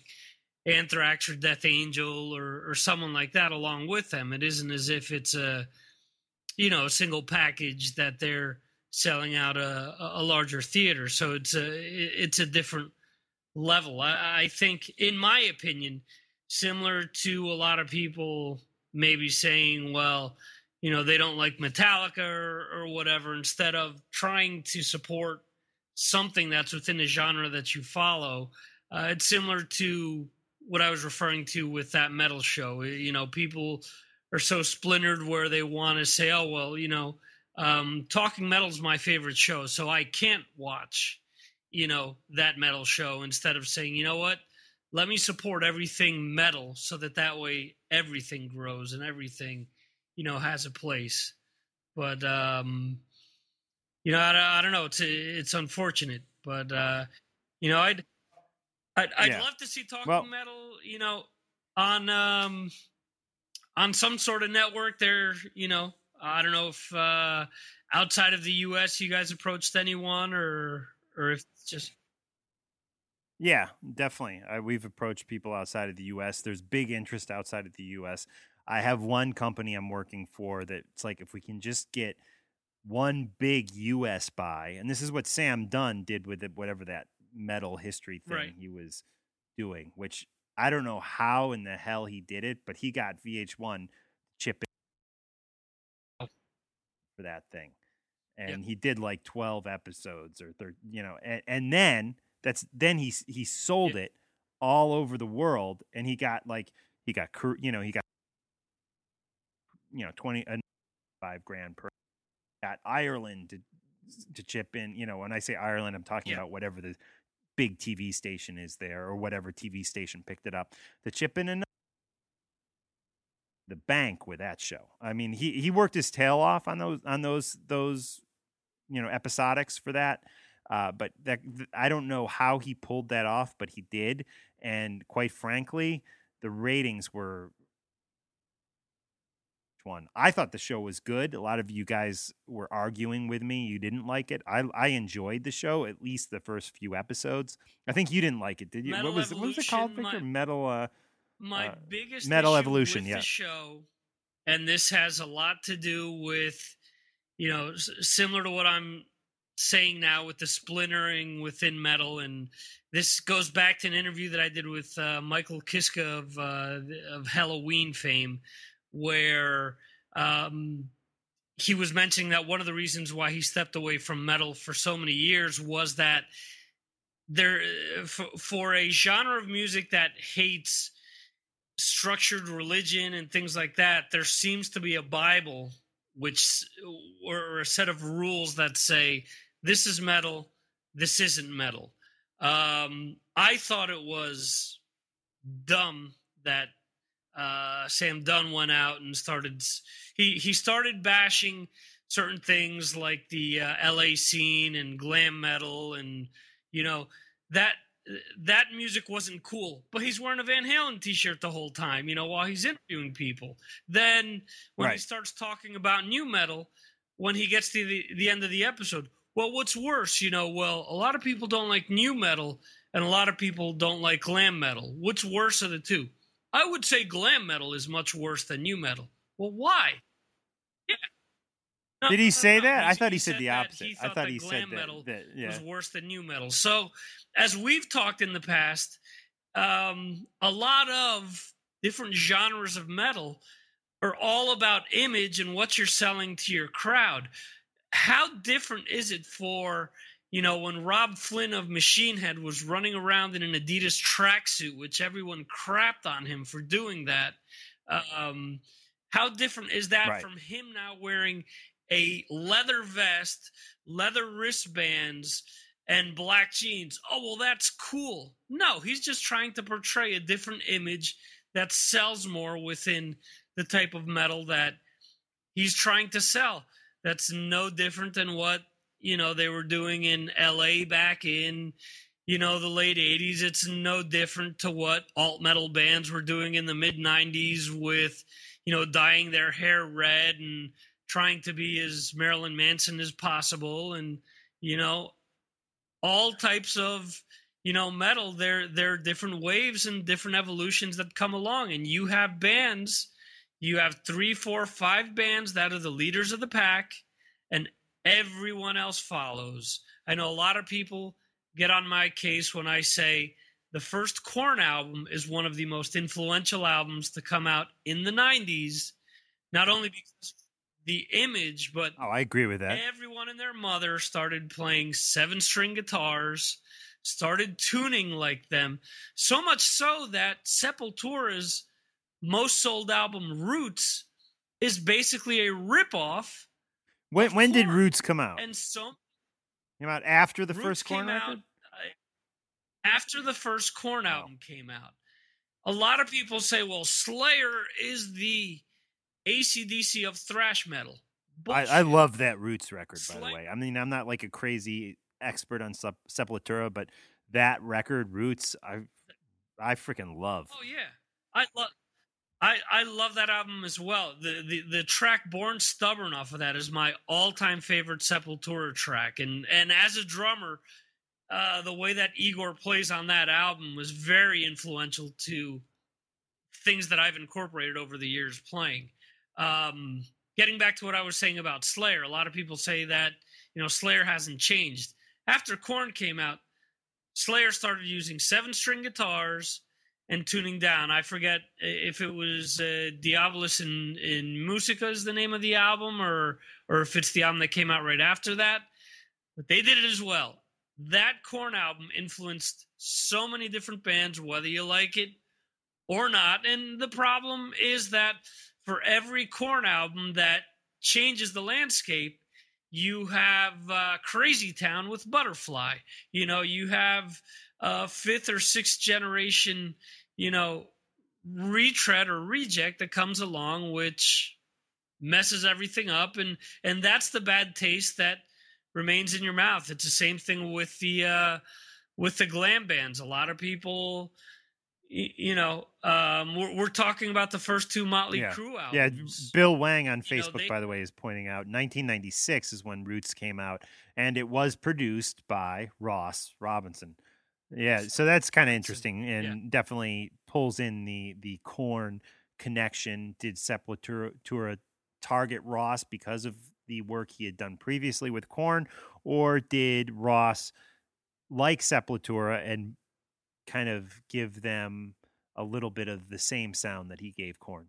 [SPEAKER 5] Anthrax or Death Angel or or someone like that along with them. It isn't as if it's a you know a single package that they're selling out a, a larger theater. So it's a it's a different level. I, I think, in my opinion, similar to a lot of people maybe saying, well, you know, they don't like Metallica or, or whatever, instead of trying to support something that's within the genre that you follow. Uh, it's similar to what I was referring to with that metal show. You know, people are so splintered where they want to say, oh, well, you know, um, Talking Metal is my favorite show, so I can't watch, you know, that metal show instead of saying, you know what, let me support everything metal so that that way everything grows and everything, you know, has a place. But, um, you know, I, I don't know. It's it's unfortunate, but uh, you know, I'd I'd, I'd
[SPEAKER 6] Yeah.
[SPEAKER 5] love to see talking
[SPEAKER 6] Well-
[SPEAKER 5] metal, you know, on um on some sort of network. There, you know, I don't know if uh, outside of the U.S. you guys approached anyone, or or if it's just
[SPEAKER 6] Yeah, definitely. Uh, we've approached people outside of the U.S. There's big interest outside of the U.S. I have one company I'm working for that it's like if we can just get one big U.S. buy, and this is what Sam Dunn did with it, whatever that metal history thing
[SPEAKER 5] Right.
[SPEAKER 6] he was doing, which I don't know how in the hell he did it, but he got VH1 chip in for that thing. And he did like 12 episodes or thir- you know, and, and then that's then he he sold it all over the world and he got like he got you know, he got you know, 20 uh, 5 grand per got Ireland to to chip in, you know, when I say Ireland I'm talking
[SPEAKER 5] Yeah.
[SPEAKER 6] about whatever the big TV station is there or whatever TV station picked it up to chip in and the bank with that show. I mean, he he worked his tail off on those on those those you know episodics for that. Uh, but that th- I don't know how he pulled that off, but he did. And quite frankly, the ratings were one. I thought the show was good. A lot of you guys were arguing with me. You didn't like it. I I enjoyed the show, at least the first few episodes. I think you didn't like it, did you?
[SPEAKER 5] Metal
[SPEAKER 6] what was what was it called,
[SPEAKER 5] my-
[SPEAKER 6] Metal. Uh,
[SPEAKER 5] my
[SPEAKER 6] uh,
[SPEAKER 5] biggest
[SPEAKER 6] Metal Evolution, yeah.
[SPEAKER 5] the show, and this has a lot to do with, you know, s- similar to what I'm saying now with the splintering within metal, and this goes back to an interview that I did with uh, Michael Kiske of uh, of Helloween fame, where um, he was mentioning that one of the reasons why he stepped away from metal for so many years was that there for, for a genre of music that hates structured religion and things like that there seems to be a bible which or a set of rules that say this is metal, this isn't metal. Um, I thought it was dumb that uh, Sam Dunn went out and started. He he started bashing certain things like the uh, LA scene and glam metal, and you know that that music wasn't cool. But he's wearing a Van Halen T-shirt the whole time, you know, while he's interviewing people. Then when he starts talking about nu metal, when he gets to the the end of the episode, well, what's worse, you know? Well, a lot of people don't like nu metal, and a lot of people don't like glam metal. What's worse of the two? I would say glam metal is much worse than nu metal. Well, why? Yeah. No,
[SPEAKER 6] Did he say that? I thought he said the
[SPEAKER 5] that
[SPEAKER 6] opposite.
[SPEAKER 5] He
[SPEAKER 6] I
[SPEAKER 5] thought
[SPEAKER 6] he said
[SPEAKER 5] glam
[SPEAKER 6] that-
[SPEAKER 5] metal
[SPEAKER 6] that- yeah.
[SPEAKER 5] was worse than nu metal. So, as we've talked in the past, um, a lot of different genres of metal are all about image and what you're selling to your crowd. How different is it for you know when Robb Flynn of Machine Head was running around in an Adidas tracksuit, which everyone crapped on him for doing that? Um, how different is that
[SPEAKER 6] Right.
[SPEAKER 5] from him now wearing a leather vest, leather wristbands, and black jeans? Oh, well, that's cool. No, he's just trying to portray a different image that sells more within the type of metal that he's trying to sell. That's no different than what, you know, they were doing in LA back in, you know, the late 80s. It's no different to what alt metal bands were doing in the mid 90s with, you know, dyeing their hair red and trying to be as Marilyn Manson as possible. And, you know, all types of you know metal there there are different waves and different evolutions that come along. And you have bands you have three four five bands that are the leaders of the pack everyone else follows i know a lot of people get on my case when i say the first Korn album is one of the most influential albums to come out in the 90s not only because the image but
[SPEAKER 6] Oh, I agree with that.
[SPEAKER 5] Everyone and their mother started playing seven string guitars, started tuning like them. So much so that Sepultura's most sold album, Roots, is basically a ripoff.
[SPEAKER 6] When when did Roots come out?
[SPEAKER 5] And so
[SPEAKER 6] Came out after the
[SPEAKER 5] Roots
[SPEAKER 6] first
[SPEAKER 5] Korn
[SPEAKER 6] record.
[SPEAKER 5] out uh, after the first Korn album came out. A lot of people say, well, Slayer is the ACDC of thrash metal.
[SPEAKER 6] I, I love that Roots record, by the way. I mean, I'm not like a crazy expert on Sep- Sepultura, but that record, Roots, I I freaking love.
[SPEAKER 5] Oh yeah, I love. I, I love that album as well. The, the the track "Born Stubborn" off of that is my all time favorite Sepultura track, and and as a drummer, uh, the way that Igor plays on that album was very influential to things that I've incorporated over the years playing. Um, getting back to what I was saying about Slayer, a lot of people say that you know Slayer hasn't changed after Korn came out. Slayer started using seven string guitars and tuning down. I forget if it was uh, Diabolus in in Musica is the name of the album, or or if it's the album that came out right after that. But they did it as well. That Korn album influenced so many different bands, whether you like it or not. And the problem is that for every Korn album that changes the landscape, you have uh, Crazy Town with Butterfly. You know, you have uh, fifth or sixth generation, you know, retread or reject that comes along, which messes everything up, and and that's the bad taste that remains in your mouth. It's the same thing with the uh, with the glam bands. A lot of people. You know, um, we're, we're talking about the first two Motley
[SPEAKER 6] Yeah.
[SPEAKER 5] Crue
[SPEAKER 6] Yeah,
[SPEAKER 5] albums.
[SPEAKER 6] Bill Wang on
[SPEAKER 5] You know,
[SPEAKER 6] Facebook,
[SPEAKER 5] they-
[SPEAKER 6] by the way, is pointing out 1996 is when Roots came out, and it was produced by Ross Robinson. Yeah, so that's kind of interesting, and definitely pulls in the the Korn connection. Did Sepultura target Ross because of the work he had done previously with Korn, or did Ross like Sepultura and kind of give them a little bit of the same sound that he gave Korn?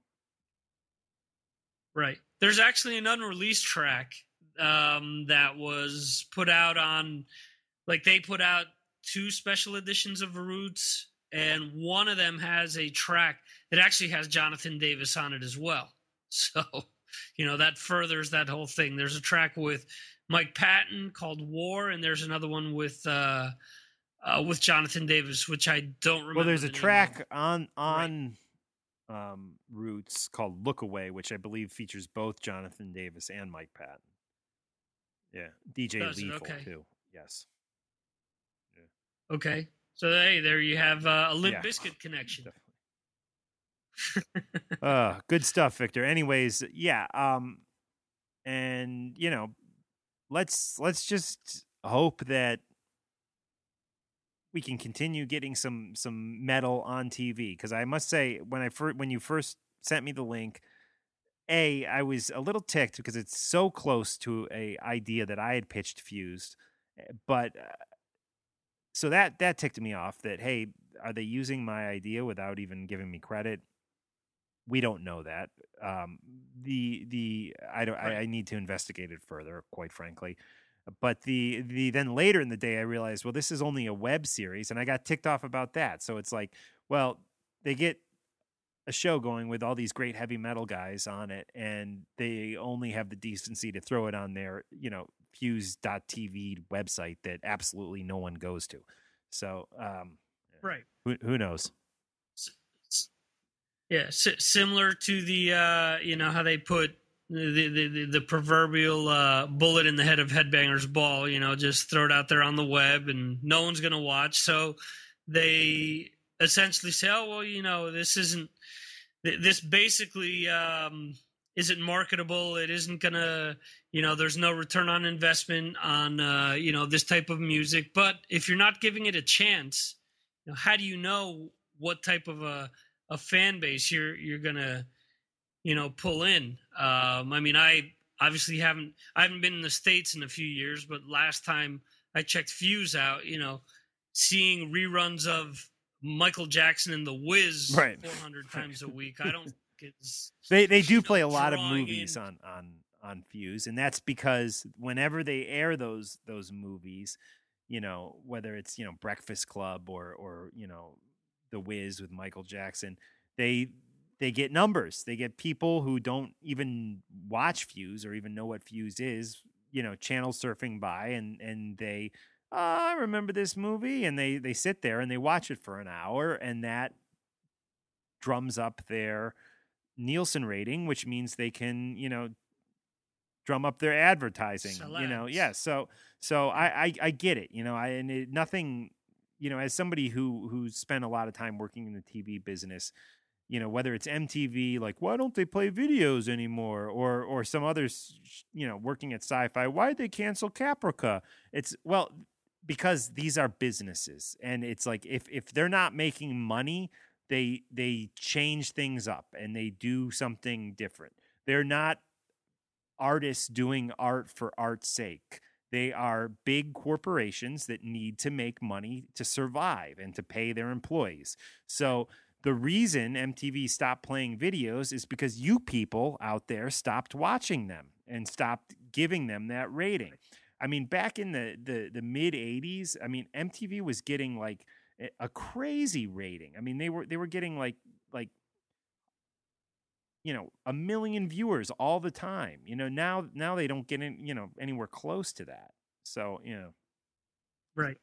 [SPEAKER 5] Right. There's actually an unreleased track um, that was put out on, like they put out two special editions of Roots, and one of them has a track that actually has Jonathan Davis on it as well. So you know that furthers that whole thing. There's a track with Mike Patton called War, and there's another one with uh, uh, with Jonathan Davis, which I don't remember.
[SPEAKER 6] Well, there's a
[SPEAKER 5] the
[SPEAKER 6] track on on um, Roots called "Look Away," which I believe features both Jonathan Davis and Mike Patton. Yeah, DJ? Lethal
[SPEAKER 5] Okay.
[SPEAKER 6] too. Yes.
[SPEAKER 5] Okay, so hey, there you have uh, a Limp
[SPEAKER 6] Yeah.
[SPEAKER 5] Biscuit connection.
[SPEAKER 6] uh, good stuff, Victor. Anyways, yeah. Um, and you know, let's let's just hope that we can continue getting some some metal on TV. Because I must say, when I first when you first sent me the link, a I was a little ticked because it's so close to a idea that I had pitched fused, eh, but. So that that ticked me off that hey are they using my idea without even giving me credit we don't know that. Um, the the I don't I, I need to investigate it further, quite frankly. But the the then later in the day, I realized, well, this is only a web series, and I got ticked off about that. So it's like, well, they get a show going with all these great heavy metal guys on it, and they only have the decency to throw it on their you know fuse.tv website that absolutely no one goes to. So um,
[SPEAKER 5] Right.
[SPEAKER 6] who, who knows?
[SPEAKER 5] Yeah, si- similar to the uh, you know how they put the the, the, the proverbial uh, bullet in the head of Headbangers Ball. You know, just throw it out there on the web, and no one's gonna watch. So they essentially say, "Oh well, you know, this isn't th- this basically um, isn't marketable. It isn't gonna." You know, there's no return on investment on uh, you know this type of music. But if you're not giving it a chance, you know, how do you know what type of a a fan base you're you're gonna you know pull in um i mean i obviously haven't i haven't been in the states in a few years but last time i checked fuse out you know seeing reruns of michael jackson and the Wiz
[SPEAKER 6] Right.
[SPEAKER 5] 400 times a week i don't
[SPEAKER 6] They they do play a lot of movies
[SPEAKER 5] in-
[SPEAKER 6] on on on Fuse, and that's because whenever they air those those movies, you know, whether it's you know Breakfast Club or or you know The Wiz with Michael Jackson, they they get numbers. They get people who don't even watch Fuse or even know what Fuse is, you know, channel surfing by, and and they. "Oh, I remember this movie, and they they sit there and they watch it for an hour, and that drums up their Nielsen rating, which means they can, you know, drum up their advertising.
[SPEAKER 5] Sell
[SPEAKER 6] You know, yeah. So so I I, I get it. You know, I and it, nothing. You know, as somebody who who spent a lot of time working in the TV business, you know, whether it's MTV, like why don't they play videos anymore, or or some others, you know, working at Sci-Fi, why'd they cancel Caprica? It's well because these are businesses, and it's like if if they're not making money, they they change things up and they do something different. They're not artists doing art for art's sake. They are big corporations that need to make money to survive and to pay their employees. So the reason MTV stopped playing videos is because you people out there stopped watching them and stopped giving them that rating. I mean, back in the the, the mid '80s, I mean, MTV was getting like a- crazy rating. I mean, they were they were getting like like you know a million viewers all the time. You know, now now they don't get in you know anywhere close to that. So you know,
[SPEAKER 5] right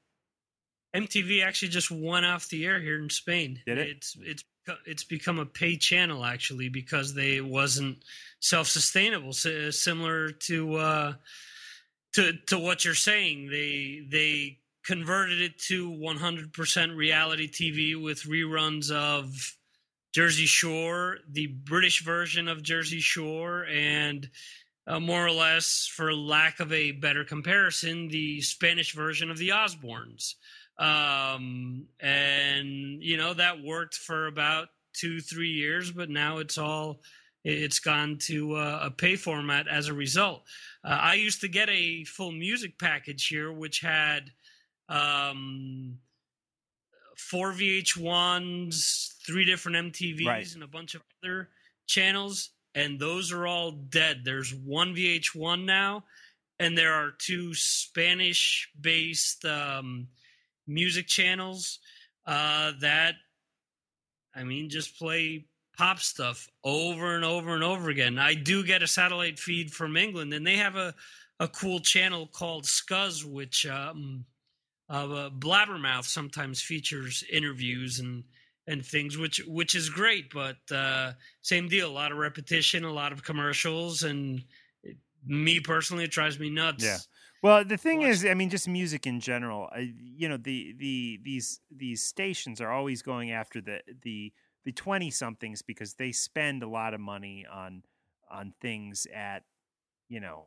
[SPEAKER 5] mtv actually just went off the air here in spain
[SPEAKER 6] Did it?
[SPEAKER 5] it's it's it's become a pay channel actually because they wasn't self-sustainable si- similar to uh to to what you're saying they they converted it to 100% reality tv with reruns of jersey shore the british version of jersey shore and uh, more or less for lack of a better comparison the spanish version of the osbournes. Um and you know that worked for about two three years but now it's all it's gone to uh, a pay format as a result. Uh, i used to get a full music package here which had um four vh1s three different mtvs
[SPEAKER 6] Right.
[SPEAKER 5] and a bunch of other channels and those are all dead there's one vh1 now and there are two spanish based um music channels uh, that I mean just play pop stuff over and over and over again. I do get a satellite feed from England, and they have a a cool channel called Scuzz, which um, uh, Blabbermouth sometimes features interviews and and things, which which is great. But uh, same deal, a lot of repetition, a lot of commercials, and it, me personally, it drives me nuts.
[SPEAKER 6] Yeah. Well, the thing
[SPEAKER 5] Watch-
[SPEAKER 6] is, I mean, just music in general. I, you know, the the these these stations are always going after the the the twenty somethings because they spend a lot of money on on things at you know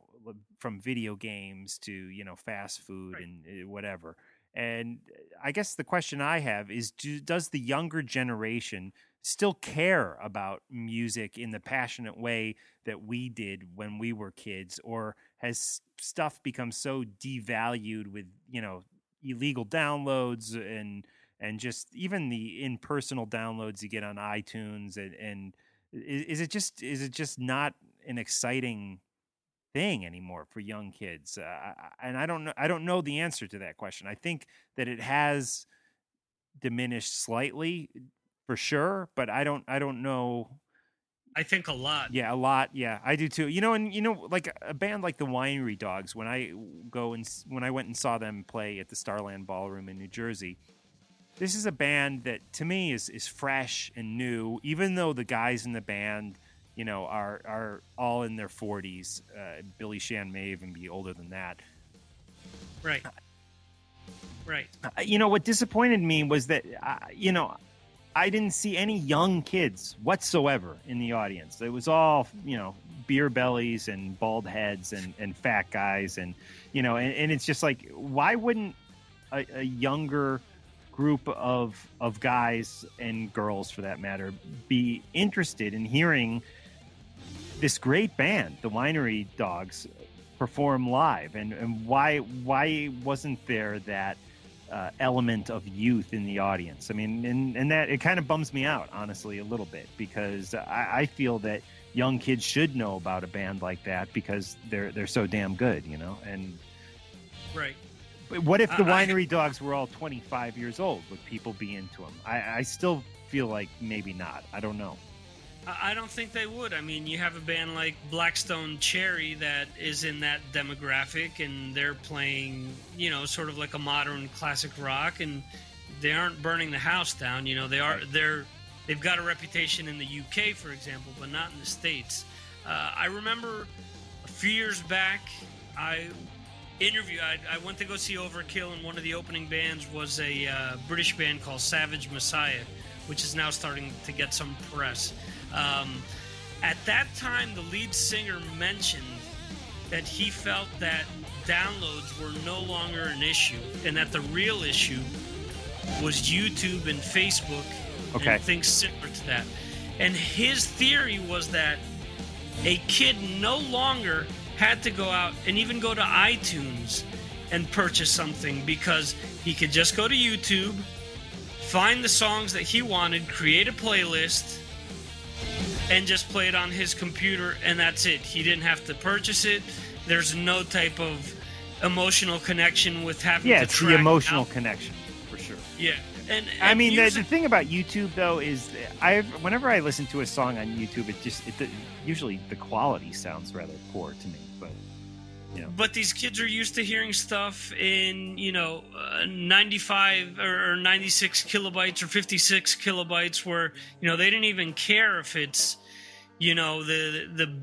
[SPEAKER 6] from video games to you know fast food
[SPEAKER 5] Right.
[SPEAKER 6] and uh, whatever. And uh, I guess the question I have is: do, Does the younger generation still care about music in the passionate way that we did when we were kids, or has stuff become so devalued with you know illegal downloads and and just even the impersonal downloads you get on iTunes and and is, is it just is it just not an exciting thing anymore for young kids uh, and I don't know I don't know the answer to that question I think that it has diminished slightly for sure but I don't I don't know
[SPEAKER 5] I think a lot.
[SPEAKER 6] yeah, a lot. Yeah, I do too. You know, and you know, like a band like the Winery Dogs. When I go and when I went and saw them play at the Starland Ballroom in New Jersey, this is a band that to me is is fresh and new. Even though the guys in the band, you know, are are all in their forties. Uh, Billy Sheehan may even be older than that.
[SPEAKER 5] Right. Right.
[SPEAKER 6] Uh, you know what disappointed me was that uh, you know I didn't see any young kids whatsoever in the audience. It was all you know beer bellies and bald heads and, and fat guys and you know and, and it's just like why wouldn't a, a younger group of of guys and girls for that matter be interested in hearing this great band the winery dogs perform live and, and why why wasn't there that uh, element of youth in the audience. I mean, and, and that it kind of bums me out, honestly, a little bit because I, I feel that young kids should know about a band like that because they're they're so damn good, you know. And
[SPEAKER 5] Right.
[SPEAKER 6] but what if the
[SPEAKER 5] I- I-
[SPEAKER 6] winery dogs were all 25 years old? Would people be into them? I, I still feel like maybe not. I don't know.
[SPEAKER 5] I don't think they would. I mean, you have a band like Black Stone Cherry that is in that demographic, and they're playing, you know, sort of like a modern classic rock, and they aren't burning the house down. You know, they are. They're they've got a reputation in the UK, for example, but not in the states. Uh, I remember a few years back, I interview. I, I went to go see Overkill, and one of the opening bands was a uh, British band called Savage Messiah, which is now starting to get some press. Um, at that time, the lead singer mentioned that he felt that downloads were no longer an issue, and that the real issue was YouTube and Facebook
[SPEAKER 6] Okay.
[SPEAKER 5] and things similar to that. And his theory was that a kid no longer had to go out and even go to iTunes and purchase something because he could just go to YouTube, find the songs that he wanted, create a playlist, and just play it on his computer, and that's it. He didn't have to purchase it. There's no type of emotional connection with having
[SPEAKER 6] Yeah,
[SPEAKER 5] to
[SPEAKER 6] it's the emotional
[SPEAKER 5] out-
[SPEAKER 6] connection for sure.
[SPEAKER 5] Yeah, and,
[SPEAKER 6] I
[SPEAKER 5] and
[SPEAKER 6] mean, the, the thing about YouTube though is, I whenever I listen to a song on YouTube, it just it, usually the quality sounds rather poor to me. But
[SPEAKER 5] these kids are used to hearing stuff in, you know, uh, 95 or, or 96 kilobytes or 56 kilobytes, where you know they didn't even care if it's, you know, the the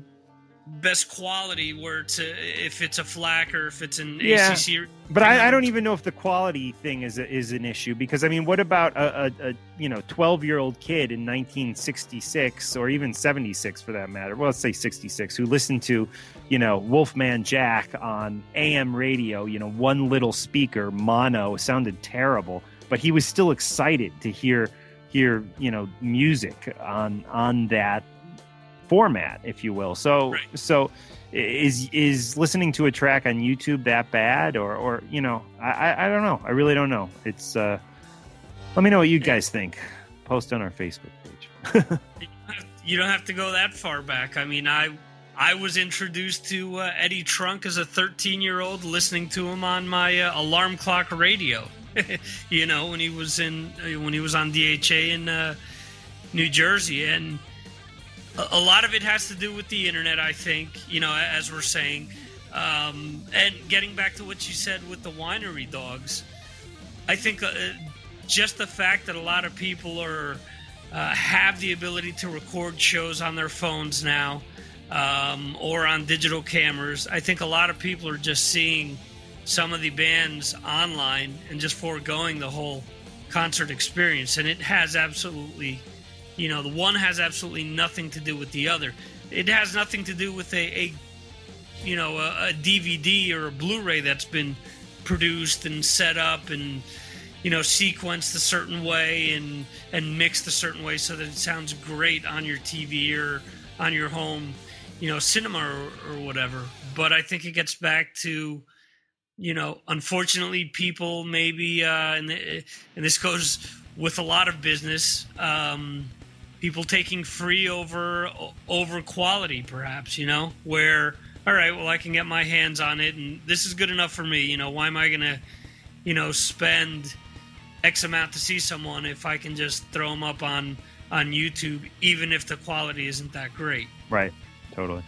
[SPEAKER 5] best quality, where it's a, if it's a FLAC or if it's an
[SPEAKER 6] Yeah.
[SPEAKER 5] ACC.
[SPEAKER 6] but I, I don't even know if the quality thing is a, is an issue because I mean, what about a, a, a you know twelve year old kid in 1966 or even 76 for that matter? Well, let's say 66 who listened to you know Wolfman Jack on AM radio, you know, one little speaker mono sounded terrible, but he was still excited to hear hear you know music on on that format, if you will. So
[SPEAKER 5] Right.
[SPEAKER 6] so is is listening to a track on YouTube that bad, or or you know, I I, don't know. I really don't know. It's uh, let me know what you guys think. Post on our Facebook page.
[SPEAKER 5] You don't have to go that far back. I mean, I I was introduced to uh, Eddie Trunk as a 13 year old, listening to him on my uh, alarm clock radio. you know, when he was in uh, when he was on DHA in uh, New Jersey, and a, lot of it has to do with the internet. I think you know, as we're saying, um, and getting back to what you said with the winery dogs, I think uh, just the fact that a lot of people are uh, have the ability to record shows on their phones now um, or on digital cameras. I think a lot of people are just seeing some of the bands online and just foregoing the whole concert experience. And it has absolutely, you know, the one has absolutely nothing to do with the other. It has nothing to do with a, a you know, a, a DVD or a Blu-ray that's been produced and set up and you know sequenced a certain way and and mixed a certain way so that it sounds great on your TV or on your home you know cinema or, or whatever but i think it gets back to you know unfortunately people maybe uh and, and this goes with a lot of business um people taking free over over quality perhaps you know where all right well i can get my hands on it and this is good enough for me you know why am i gonna you know spend x amount to see someone if i can just throw them up on on youtube even if the quality isn't that great
[SPEAKER 6] Right. Totally.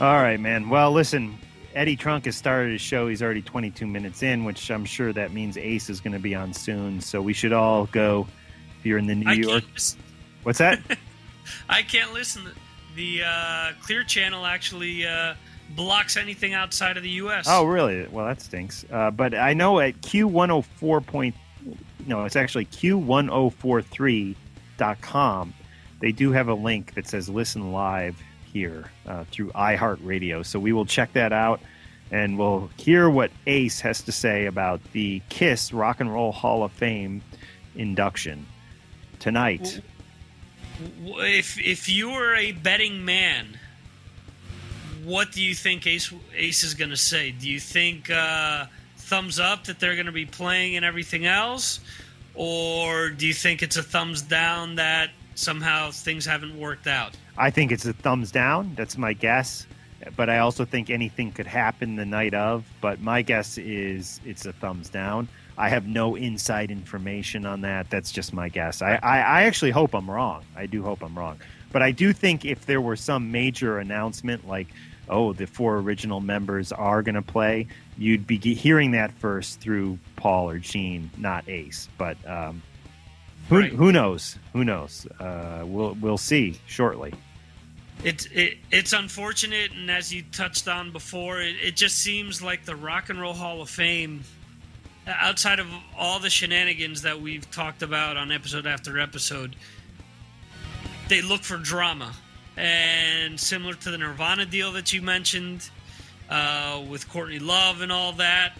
[SPEAKER 6] All right, man. Well, listen, Eddie Trunk has started his show. He's already 22 minutes in, which I'm sure that means Ace is going to be on soon. So we should all go. If you're in the New
[SPEAKER 5] I
[SPEAKER 6] York, what's that?
[SPEAKER 5] I can't listen. The uh, Clear Channel actually uh, blocks anything outside of the U.S.
[SPEAKER 6] oh, really? Well, that stinks. Uh, but I know at Q104 point, no, it's actually Q1043.com. They do have a link that says "Listen Live" here uh, through iHeartRadio. So we will check that out, and we'll hear what Ace has to say about the Kiss Rock and Roll Hall of Fame induction tonight.
[SPEAKER 5] If if you were a betting man, what do you think Ace Ace is going to say? Do you think uh, thumbs up that they're going to be playing and everything else, or do you think it's a thumbs down that somehow things haven't worked out?
[SPEAKER 6] I think it's a thumbs down. That's my guess. But I also think anything could happen the night of. But my guess is it's a thumbs down. I have no inside information on that. That's just my guess. I, I, I actually hope I'm wrong. I do hope I'm wrong. But I do think if there were some major announcement like, oh, the four original members are going to play, you'd be hearing that first through Paul or Gene, not Ace. But um, who,
[SPEAKER 5] Right.
[SPEAKER 6] who knows? Who knows? Uh, we'll we'll see shortly.
[SPEAKER 5] It's it, it's unfortunate, and as you touched on before, it, it just seems like the Rock and Roll Hall of Fame, outside of all the shenanigans that we've talked about on episode after episode, they look for drama, and similar to the Nirvana deal that you mentioned uh, with Courtney Love and all that.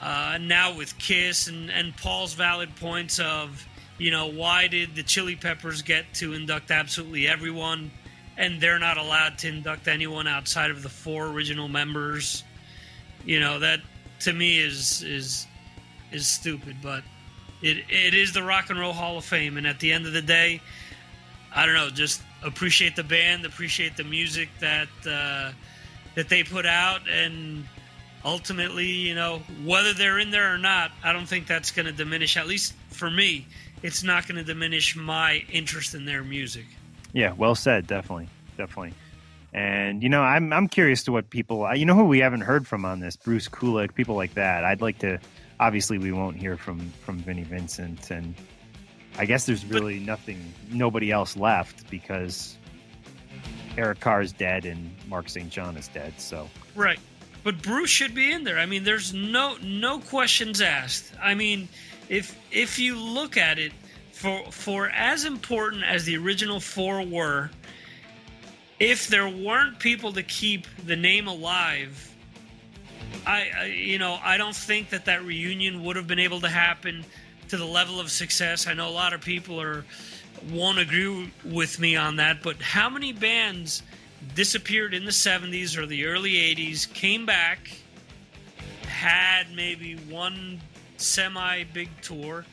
[SPEAKER 5] Uh, now with Kiss and, and Paul's valid points of, you know, why did the Chili Peppers get to induct absolutely everyone, and they're not allowed to induct anyone outside of the four original members? You know that to me is is is stupid, but it it is the Rock and Roll Hall of Fame, and at the end of the day, I don't know, just appreciate the band, appreciate the music that uh, that they put out, and ultimately, you know, whether they're in there or not, I don't think that's going to diminish. At least for me, it's not going to diminish my interest in their music.
[SPEAKER 6] Yeah, well said. Definitely, definitely. And you know, I'm I'm curious to what people. You know, who we haven't heard from on this, Bruce Kulick, people like that. I'd like to. Obviously, we won't hear from from Vinnie Vincent, and I guess there's really nothing, nobody else left because Eric Carr is dead and Mark St. John is dead. So
[SPEAKER 5] Right. But Bruce should be in there. I mean, there's no no questions asked. I mean, if if you look at it, for for as important as the original four were, if there weren't people to keep the name alive, I, I you know I don't think that that reunion would have been able to happen to the level of success. I know a lot of people are won't agree with me on that, but how many bands disappeared in the 70s or the early 80s, came back, had maybe one semi big tour,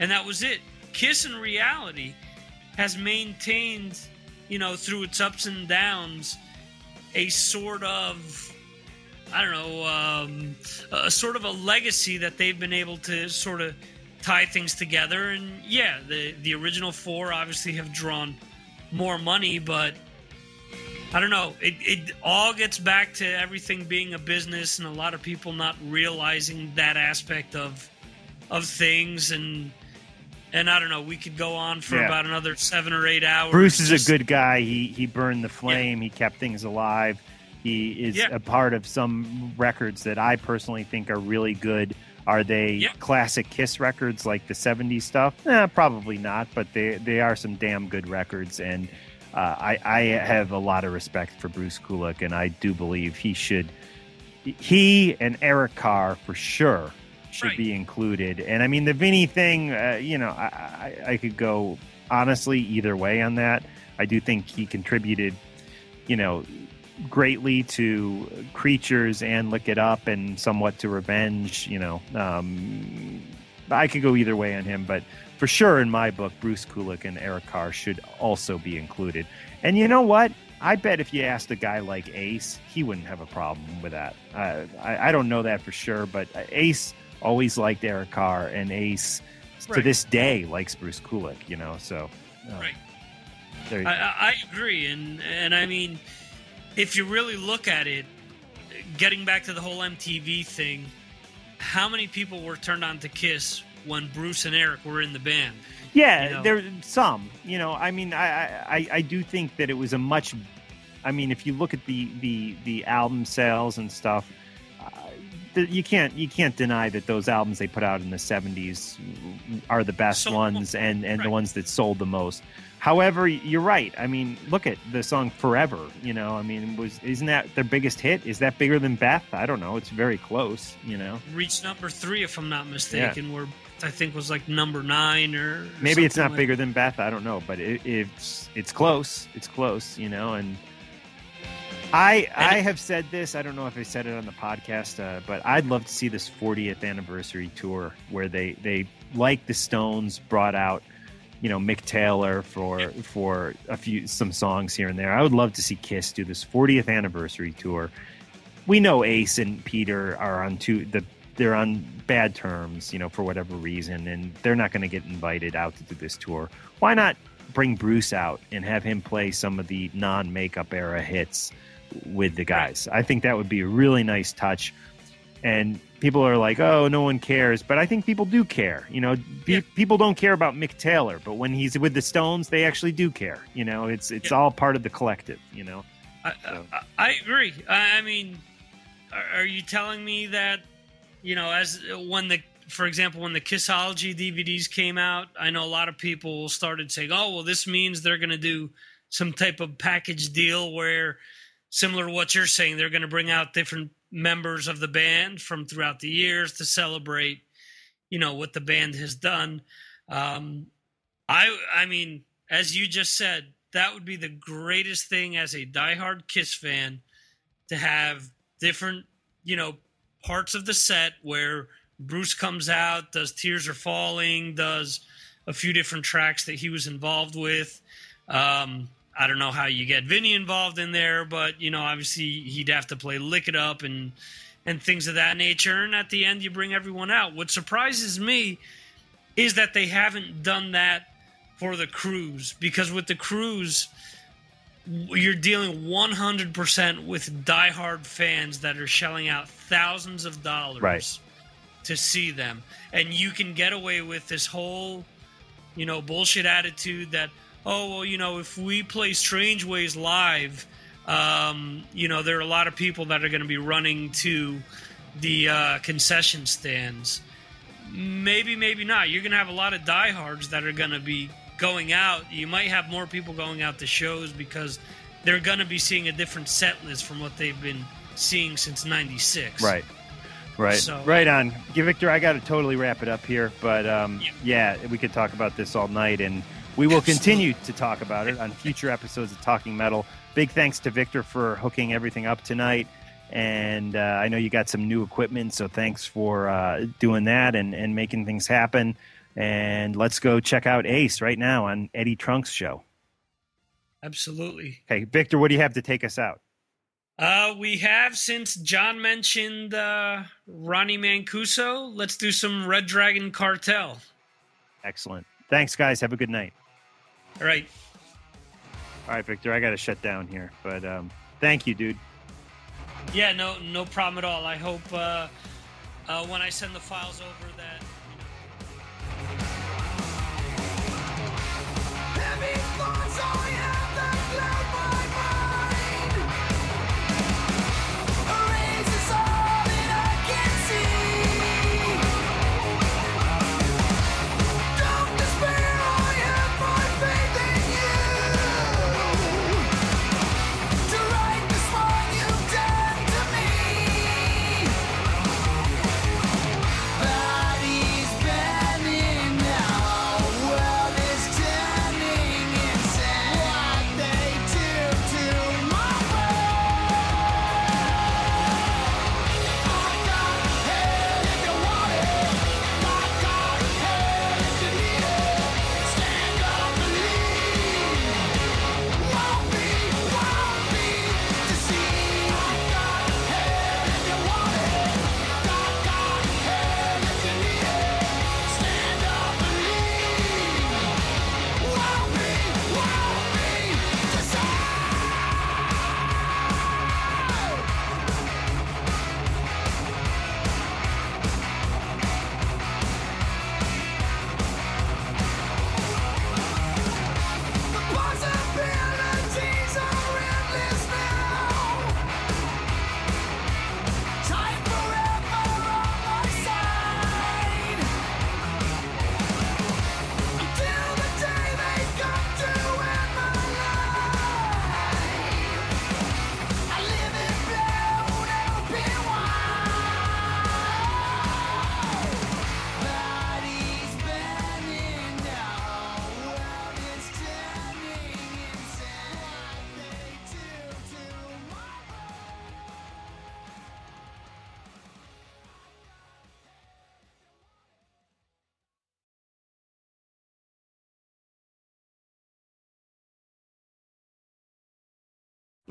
[SPEAKER 5] and that was it. Kiss in reality has maintained, you know, through its ups and downs, a sort of, I don't know, um, a sort of a legacy that they've been able to sort of tie things together. And yeah, the the original four obviously have drawn more money, but I don't know. It, it all gets back to everything being a business and a lot of people not realizing that aspect of of things and and I don't know. We could go on for
[SPEAKER 6] Yeah.
[SPEAKER 5] about another seven or eight hours.
[SPEAKER 6] Bruce is
[SPEAKER 5] just-
[SPEAKER 6] a good guy. He he burned the flame. He kept things alive. He is
[SPEAKER 5] Yeah.
[SPEAKER 6] a part of some records that I personally think are really good. Are they
[SPEAKER 5] Yeah.
[SPEAKER 6] classic Kiss records like the '70s stuff? Eh, probably not, but they they are some damn good records. And uh, I I have a lot of respect for Bruce Kulick, and I do believe he should. He and Eric Carr for sure should
[SPEAKER 5] Right.
[SPEAKER 6] be included. And I mean the Vinny thing, uh, you know, I, I I could go honestly either way on that. I do think he contributed, you know, greatly to creatures and lick it up and somewhat to revenge. You know, um, I could go either way on him, but for sure in my book, Bruce Kulick and Eric Carr should also be included. And you know what? I bet if you asked a guy like Ace, he wouldn't have a problem with that. Uh, I, I don't know that for sure, but Ace always liked Eric Carr, and Ace to this day likes Bruce Kulick. You know, so uh,
[SPEAKER 5] Right.
[SPEAKER 6] there you
[SPEAKER 5] I, I I agree, and and I mean, if you really look at it, getting back to the whole MTV thing, how many people were turned on to Kiss when Bruce and Eric were in the band?
[SPEAKER 6] Yeah,
[SPEAKER 5] you know?
[SPEAKER 6] there some. You know, I mean, I, I I do think that it was a much. I mean, if you look at the the the album sales and stuff, uh, you can't you can't deny that those albums they put out in the '70s are the best
[SPEAKER 5] Sold
[SPEAKER 6] ones and and the ones that sold the most. However, you're right. I mean, look at the song "Forever." You know, I mean, was isn't that their biggest hit? Is that bigger than Beth? I don't know. It's very close. You know,
[SPEAKER 5] Reached number three, if I'm not mistaken, Yeah. Where I think was like number nine or, or
[SPEAKER 6] maybe it's not
[SPEAKER 5] like-
[SPEAKER 6] bigger than Beth. I don't know, but it, it's it's close. It's close, you know. And I I have said this. I don't know if I said it on the podcast, uh, but I'd love to see this 40th anniversary tour where they they like the Stones brought out, you know, Mick Taylor for for a few some songs here and there. I would love to see Kiss do this 40th anniversary tour. We know Ace and Peter are on two the they're on bad terms, you know, for whatever reason, and they're not going to get invited out to do this tour. Why not bring Bruce out and have him play some of the non-makeup era hits with the guys? I think that would be a really nice touch. And people are like, "Oh, no one cares," but I think people do care. You know, pe-
[SPEAKER 5] Yeah.
[SPEAKER 6] people don't care about Mick Taylor, but when he's with the Stones, they actually do care. You know, it's it's
[SPEAKER 5] Yeah.
[SPEAKER 6] all part of the collective. You know,
[SPEAKER 5] I,
[SPEAKER 6] So-
[SPEAKER 5] I, I agree. I, I mean, are, are you telling me that you know, as when the, for example, when the Kissology DVDs came out, I know a lot of people started saying, "Oh, well, this means they're going to do some type of package deal where, similar to what you're saying, they're going to bring out different members of the band from throughout the years to celebrate, you know, what the band has done." Um, I, I mean, as you just said, that would be the greatest thing as a diehard Kiss fan to have different, you know, parts of the set where Bruce comes out, does Tears Are Falling, does a few different tracks that he was involved with. Um, I don't know how you get Vinny involved in there, but you know, obviously he'd have to play Lick It Up and and things of that nature. And at the end, you bring everyone out. What surprises me is that they haven't done that for the cruise because with the cruise you're dealing 100% with diehard fans that are shelling out thousands of dollars
[SPEAKER 6] Right.
[SPEAKER 5] to see them and you can get away with this whole you know bullshit attitude that oh well you know if we play strange ways live um, you know there are a lot of people that are going to be running to the uh, concession stands maybe maybe not you're going to have a lot of diehards that are going to be going out you might have more people going out to shows because they're going to be seeing a different set list from what they've been seeing since 96
[SPEAKER 6] Right. Right.
[SPEAKER 5] So-
[SPEAKER 6] right on. Yeah, Victor, I got to totally wrap it up here, but um, yeah, we could talk about this all night, and we will continue to talk about it on future episodes of Talking Metal. Big thanks to Victor for hooking everything up tonight. And uh, I know you got some new equipment, so thanks for uh, doing that and, and making things happen. And let's go check out Ace right now on Eddie Trunk's show.
[SPEAKER 5] absolutely
[SPEAKER 6] Hey, Victor, what do you have to take us out?
[SPEAKER 5] Uh, we have since John mentioned uh, Ronnie Mancuso. Let's do some Red Dragon Cartel.
[SPEAKER 6] Excellent. Thanks, guys. Have a good night.
[SPEAKER 5] All right.
[SPEAKER 6] All right, Victor, I got to shut down here, but um, thank you, dude.
[SPEAKER 5] Yeah, no, no problem at all. I hope uh, uh, when I send the files over that.
[SPEAKER 8] Heavy thoughts